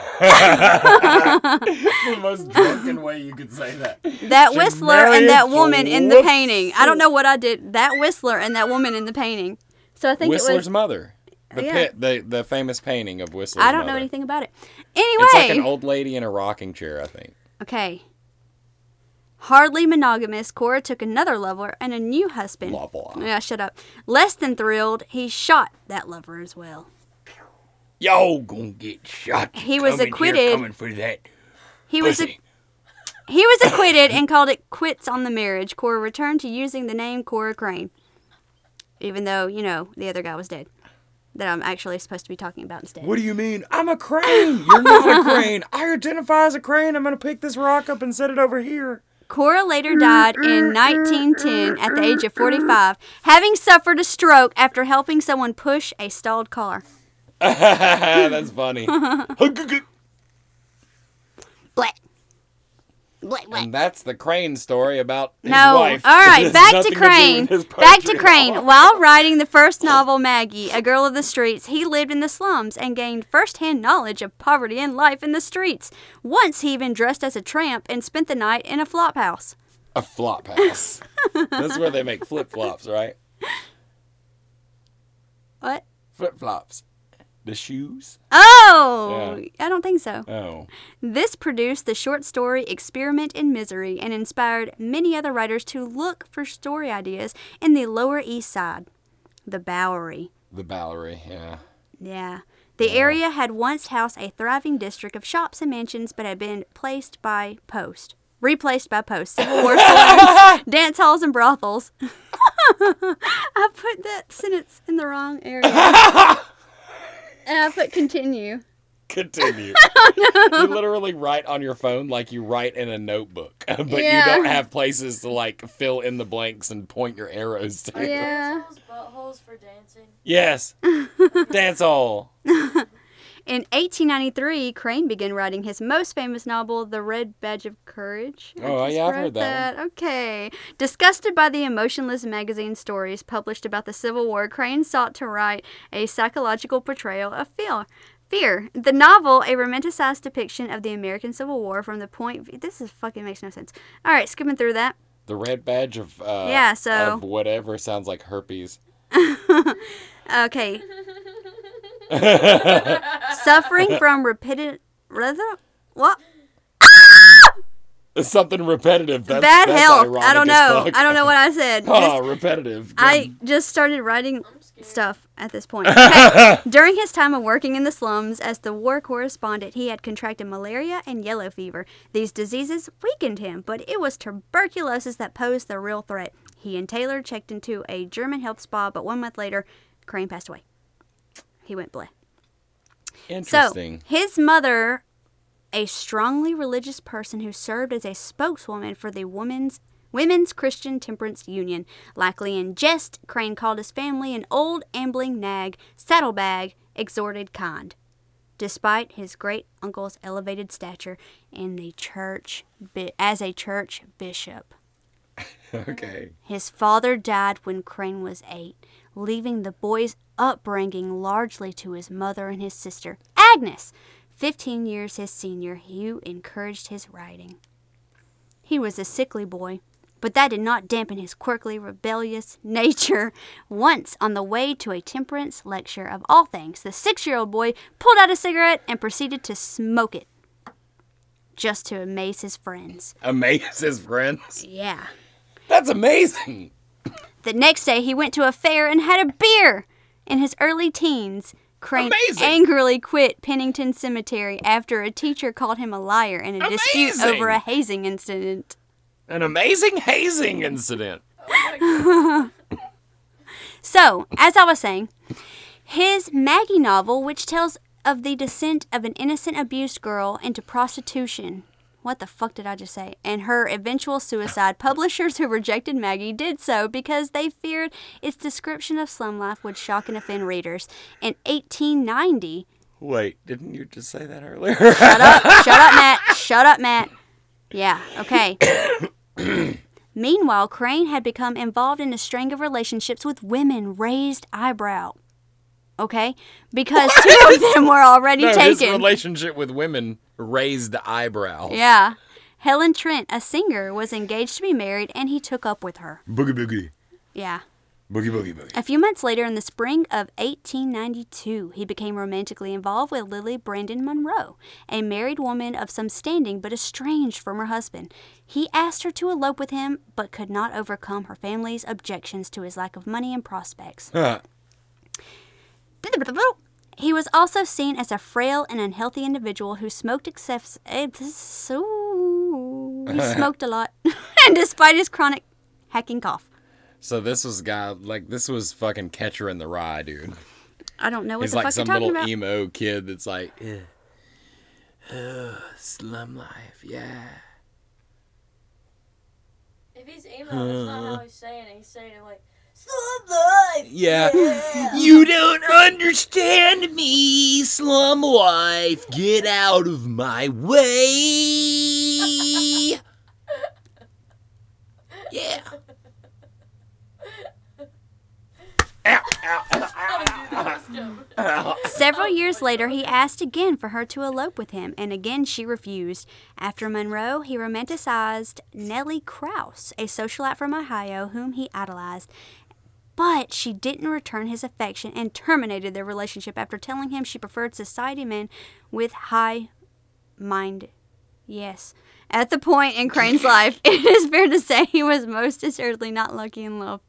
most drunken way you could say that. That She Whistler and that woman in the painting. I don't know what I did. That Whistler and that woman in the painting. So I think it Whistler's was. mother. The, Yeah. pit, the the famous painting of Whistler's I don't know anything about it. Anyway, it's like an old lady in a rocking chair, I think. Okay. Hardly monogamous, Cora took another lover and a new husband. Blah, blah. Yeah, shut up. Less than thrilled, he shot that lover as well. Yo, gonna get shot. He was acquitted. coming for that He was pussy. he was acquitted and called it quits on the marriage. Cora returned to using the name Cora Crane, even though you know the other guy was dead. That I'm actually supposed to be talking about instead. What do you mean? I'm a crane. You're not a crane. (laughs) I identify as a crane. I'm gonna pick this rock up and set it over here. Cora later died in 1910 at the age of 45, having suffered a stroke after helping someone push a stalled car. That's funny. Blech. What, what? And that's the Crane story about his No. wife. All It back to Crane. his back to Crane. While writing the first novel, Maggie, A Girl of the Streets, he lived in the slums and gained first-hand knowledge of poverty and life in the streets. Once he even dressed as a tramp and spent the night in a flop house. A flop house. That's where they make flip flops, right? (laughs) What? Flip flops. The shoes? Oh, Yeah. I don't think so. Oh. This produced the short story Experiment in Misery and inspired many other writers to look for story ideas in the Lower East Side, the Bowery. The Bowery, yeah. Yeah. The area had once housed a thriving district of shops and mansions, but had been placed by post. Replaced by post. Civil War (laughs) saloons, dance halls, and brothels. (laughs) I put that sentence in the wrong area. (laughs) and I put continue. Continue. (laughs) Oh, You literally write on your phone like you write in a notebook, (laughs) but you don't have places to like fill in the blanks and point your arrows to. Yeah. buttholes for dancing. Yes. (laughs) Dance hall. In 1893, Crane began writing his most famous novel, The Red Badge of Courage. I Oh, yeah, I've heard that Okay. Disgusted by the emotionless magazine stories published about the Civil War, Crane sought to write a psychological portrayal of fear. Fear. The novel, a romanticized depiction of the American Civil War from the point. This is fucking makes no sense. All right, skipping through that. The red badge of uh, Yeah, so- of whatever sounds like herpes. (laughs) Okay. Suffering from repeated. What? It's (laughs) something repetitive. That's, Bad that's health. I don't know. I don't know what I said. (laughs) Oh, Just- repetitive. I just started writing stuff at this point. (laughs) Okay. During his time of working in the slums as the war correspondent, he had contracted malaria and yellow fever. These diseases weakened him, but it was tuberculosis that posed the real threat. He and Taylor checked into a German health spa, but one month later, Crane passed away. He went bleh. Interesting. So, his mother, a strongly religious person who served as a spokeswoman for the Women's Women's Christian Temperance Union, likely in jest, Crane called his family an old ambling nag, saddlebag, exhorted kind. Despite his great uncle's elevated stature in the church bi- as a church bishop, (laughs) okay. his father died when Crane was eight, leaving the boy's upbringing largely to his mother and his sister, Agnes, 15 years his senior, who encouraged his writing. He was a sickly boy, but that did not dampen his quirkily rebellious (laughs) nature. Once, on the way to a temperance lecture of all things, the six year old boy pulled out a cigarette and proceeded to smoke it, just to amaze his friends. Amaze his friends. Yeah. That's amazing. The next day, he went to a fair and had a beer. In his early teens, Crane Amazing. angrily quit Pennington Seminary after a teacher called him a liar in a dispute over a hazing incident. An amazing hazing incident. (laughs) Oh (laughs) so, as I was saying, his Maggie novel, which tells of the descent of an innocent abused girl into prostitution. What the fuck did I just say? And her eventual suicide. (laughs) Publishers who rejected Maggie did so because they feared its description of slum life would shock and offend readers. In 1890, Wait, didn't you just say that earlier? Shut up. Shut up, (laughs) Matt. Shut up, Matt. Yeah, okay. (coughs) Meanwhile, Crane had become involved in a string of relationships with women raised eyebrow. Okay? Because two of them were already no, his taken. relationship with women raised eyebrows. yeah. Helen Trent, a singer, was engaged to be married and he took up with her. Boogie boogie. Yeah. Boogie boogie boogie. A few months later, in the spring of 1892, he became romantically involved with Lily Brandon Munroe, a married woman of some standing but estranged from her husband. He asked her to elope with him, but could not overcome her family's objections to his lack of money and prospects. Huh. (laughs) (laughs) He was also seen as a frail and unhealthy individual who smoked excess. eh, So he (laughs) smoked a lot, (laughs) and despite his chronic hacking cough. So this was guy like this was fucking Catcher in the Rye, dude. I don't know what He's the like fuck some you're talking little about. emo kid that's like, "Ugh. Ugh, slum life, yeah. If he's emo, that's not how he's saying it. He's saying it like, Slum life. Yeah. yeah. You don't understand me, slum wife. Get out of my way. (laughs) yeah. Several years later, he asked again for her to elope with him, and again she refused. After Munroe, he romanticized Nellie Crouse, a socialite from Ohio whom he idolized, but she didn't return his affection and terminated their relationship after telling him she preferred society men with high mind. Yes. At the point in Crane's (laughs) life, it is fair to say he was most assuredly not lucky in love.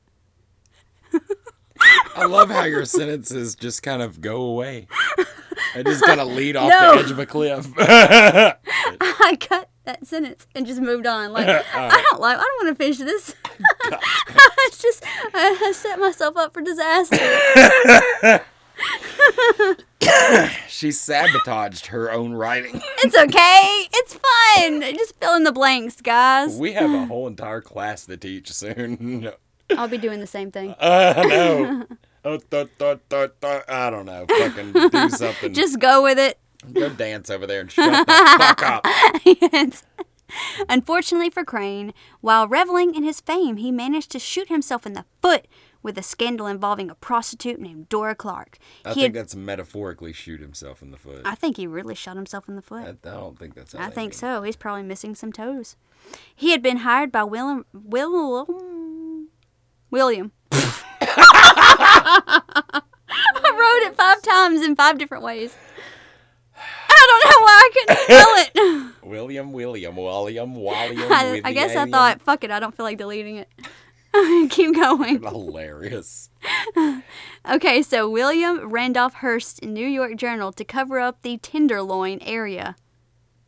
I love how your sentences just kind of go away. I just kind of lead (laughs) off No. the edge of a cliff. (laughs) I cut that sentence and just moved on. Like (laughs) I don't like. I don't want to finish this. (laughs) it's just I, I set myself up for disaster. (coughs) she sabotaged her own writing. (laughs) It's okay. It's fun. Just fill in the blanks, guys. We have a (sighs) whole entire class to teach soon. I'll be doing the same thing. Uh, no. Oh, th- th- th- th- I don't know. Fucking do something. Just go with it. Go dance over there and shut the fuck up. (laughs) Yes. Unfortunately for Crane, while reveling in his fame, he managed to shoot himself in the foot with a scandal involving a prostitute named Dora Clark. I He think had- that's metaphorically shoot himself in the foot. I think he really shot himself in the foot. I, I don't think that's. I think mean. so. He's probably missing some toes. He had been hired by Willem, Will, William. (laughs) I wrote it five times in five different ways. I don't know why I couldn't spell it. (laughs) William, William, William, William. I, I guess I thought, fuck it, I don't feel like deleting it. (laughs) Keep going. Hilarious. (laughs) Okay, so William Randolph Hearst New York Journal to cover up the Tenderloin area.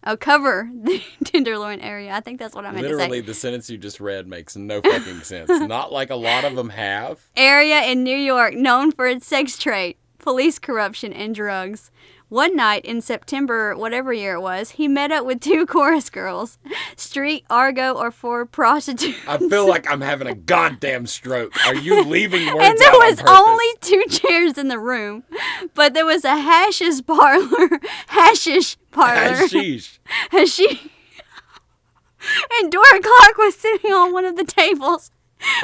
Oh, cover the Tenderloin area. I think that's what I meant Literally, to say. the sentence you just read makes no fucking sense. Not like a lot of them have. Area in New York known for its sex trade, police corruption, and drugs. One night in September, whatever year it was, he met up with two (laughs) chorus girls, street argo or four prostitutes. I feel like I'm having a goddamn stroke. Are you leaving (laughs) words and there was only two chairs in the room, but there was a hashish (laughs) parlor, hashish parlor, Hashish. hashish. And Dora Clark was sitting on one of the tables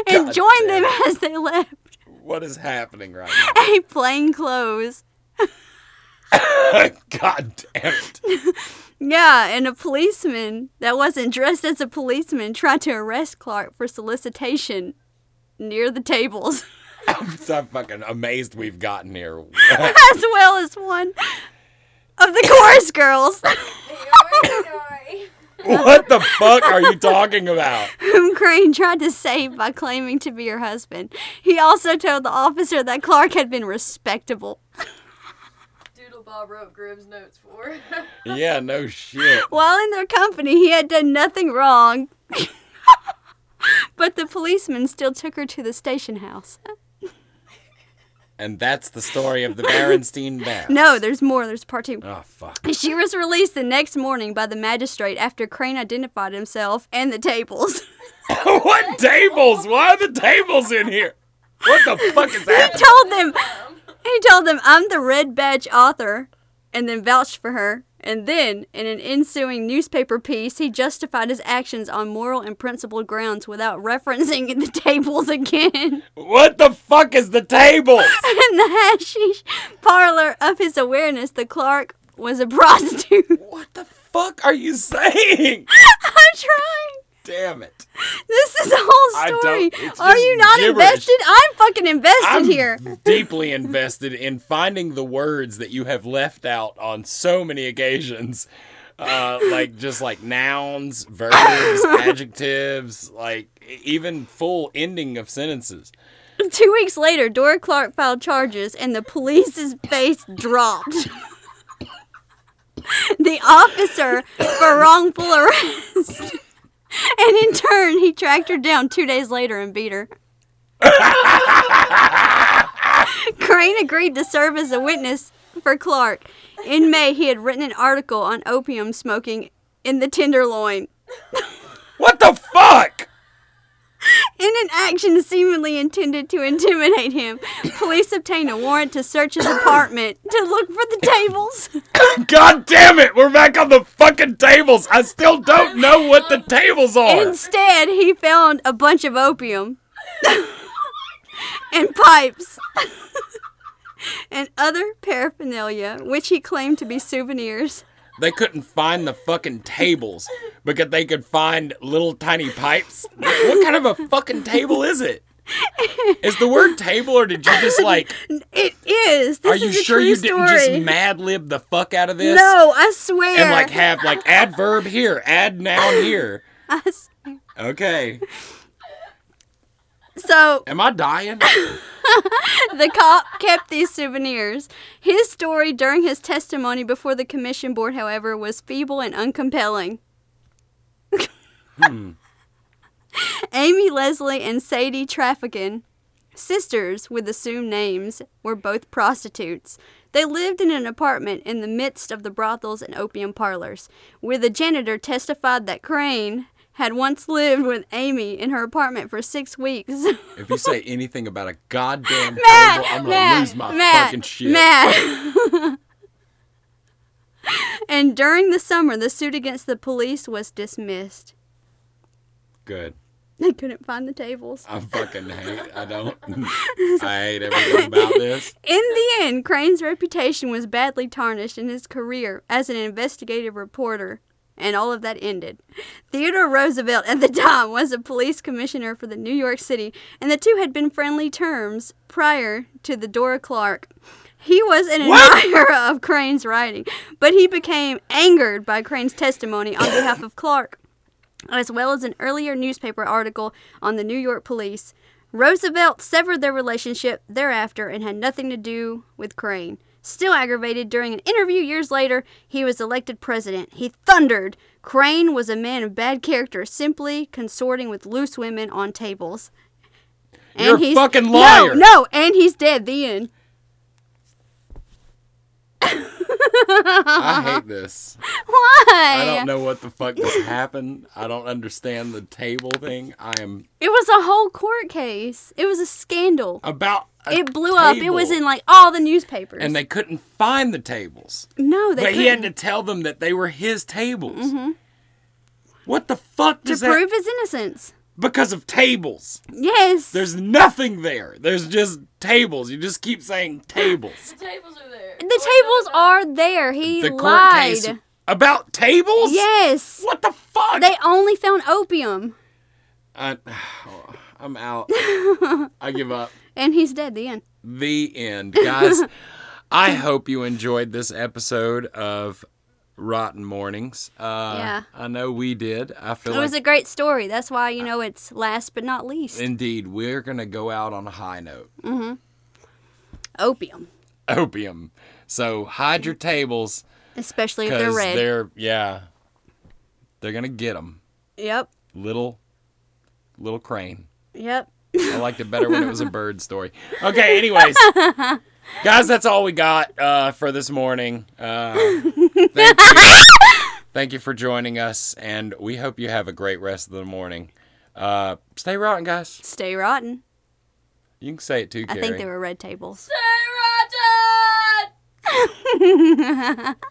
and God joined them as they left. What is happening right now? A plain clothes. (laughs) God damn it. (laughs) Yeah, and a policeman that wasn't dressed as a policeman tried to arrest Clark for solicitation near the tables, (laughs) I'm so fucking amazed we've gotten here. as well as one of the chorus girls, what the fuck are you talking about? whom Crane tried to save by claiming to be her husband. He also told the officer that Clark had been respectable. Doodle Bob wrote Grimm's notes for. (laughs) Yeah, no shit. While in their company, he had done nothing wrong. (laughs) but the policeman still took her to the station house. And that's the story of the Berenstein (laughs) Bears. No, there's more. There's part two. Oh, fuck. She was released the next morning by the magistrate after Crane identified himself and the tables. what tables? Why are the tables in here? What the fuck is that? he told them, (laughs) he told them, I'm the red badge author, and then vouched for her. And then, in an ensuing newspaper piece, he justified his actions on moral and principled grounds without referencing the (laughs) tables again. What the fuck is the tables? (laughs) In the hashish parlor of his awareness, the Clark was a prostitute. What the fuck are you saying? I'm trying. Damn it. This is the whole story. Are you not gibberish. invested? I'm fucking invested I'm here. deeply invested in finding the words that you have left out on so many occasions. Uh, like just like nouns, verbs, (laughs) adjectives, like even full ending of sentences. Two weeks later, Dora Clark filed charges, and the police's face dropped. (laughs) the officer for wrongful arrest. (laughs) (laughs) And in turn, he tracked her down two days later and beat her. (laughs) Crane agreed to serve as a witness for Clark. In May, he had written an article on opium smoking in the Tenderloin. What the fuck? In an action seemingly intended to intimidate him, police obtained a warrant to search his apartment to look for the tables. (coughs) God damn it, we're back on the fucking tables. I still don't know what the tables are. Instead, he found a bunch of opium and pipes. and other paraphernalia, which he claimed to be souvenirs. They couldn't find the fucking tables because they could find little tiny pipes. What kind of a fucking table is it? Is the word table or did you just like? It is. This Are you is sure you didn't story. just mad lib the fuck out of this? No, I swear. And like have like adverb here, add noun here. (laughs) I swear. Okay. So Am I dying? (laughs) the cop kept these souvenirs. His story during his testimony before the commission board, however, was feeble and uncompelling. Hmm. (laughs) Amy Leslie and Sadie Traffigan, sisters with assumed names, were both prostitutes. They lived in an apartment in the midst of the brothels and opium parlors, where the janitor testified that Crane had once lived with Amy in her apartment for six weeks. (laughs) If you say anything about a goddamn (laughs) Matt, table, I'm gonna Matt, lose my Matt, fucking shit. Matt. (laughs) and during the summer, the suit against the police was dismissed. Good. They couldn't find the tables. I fucking hate. I don't. I hate everything about this. In the end, Crane's reputation was badly tarnished in his career as an investigative reporter, and all of that ended. Theodore Roosevelt at the time was a police commissioner for the New York City, and the two had been friendly terms prior to the Dora Clark. He was an admirer (laughs) of Crane's writing, but he became angered by Crane's testimony on behalf of Clark, as well as an earlier newspaper article on the New York police. Roosevelt severed their relationship thereafter and had nothing to do with Crane. Still aggravated, during an interview years later, he was elected president. He thundered Crane was a man of bad character, simply consorting with loose women on tables. You're a he's- fucking liar. No, no, and he's dead. The end. I (laughs) hate this. Why? I don't know what the fuck just happened. I don't understand the table thing. I am It was a whole court case. It was a scandal. about. A It blew up. It was in like all the newspapers. And they couldn't find the tables. no, they But he had to tell them that they were his tables. Mm-hmm. What the fuck to does that? prove his innocence. Because of tables. Yes. There's nothing there. There's just tables. You just keep saying (laughs) tables. The tables are there. the tables are there. He the court lied. case about tables. Yes. What the fuck? They only found opium, I, (sighs) I'm out. (laughs) I give up. And he's dead. The end. The end, guys. (laughs) I hope you enjoyed this episode of Rotn Mournings. Uh, Yeah. I know we did. I feel It like was a great story. That's why you know it's last but not least. indeed we're gonna go out on a high note. Mm-hmm. Opium, Opium. So hide your tables especially if they're red. they're yeah, they're gonna get them. Yep. Little, little crane. Yep. I liked it better when it was a bird story. Okay, anyways. Guys, that's all we got uh, for this morning. Uh, thank you. Thank you for joining us, and we hope you have a great rest of the morning. Uh, stay rotten, guys. Stay rotten. You can say it too, I Carrie. think they were red tables. Stay rotten! (laughs)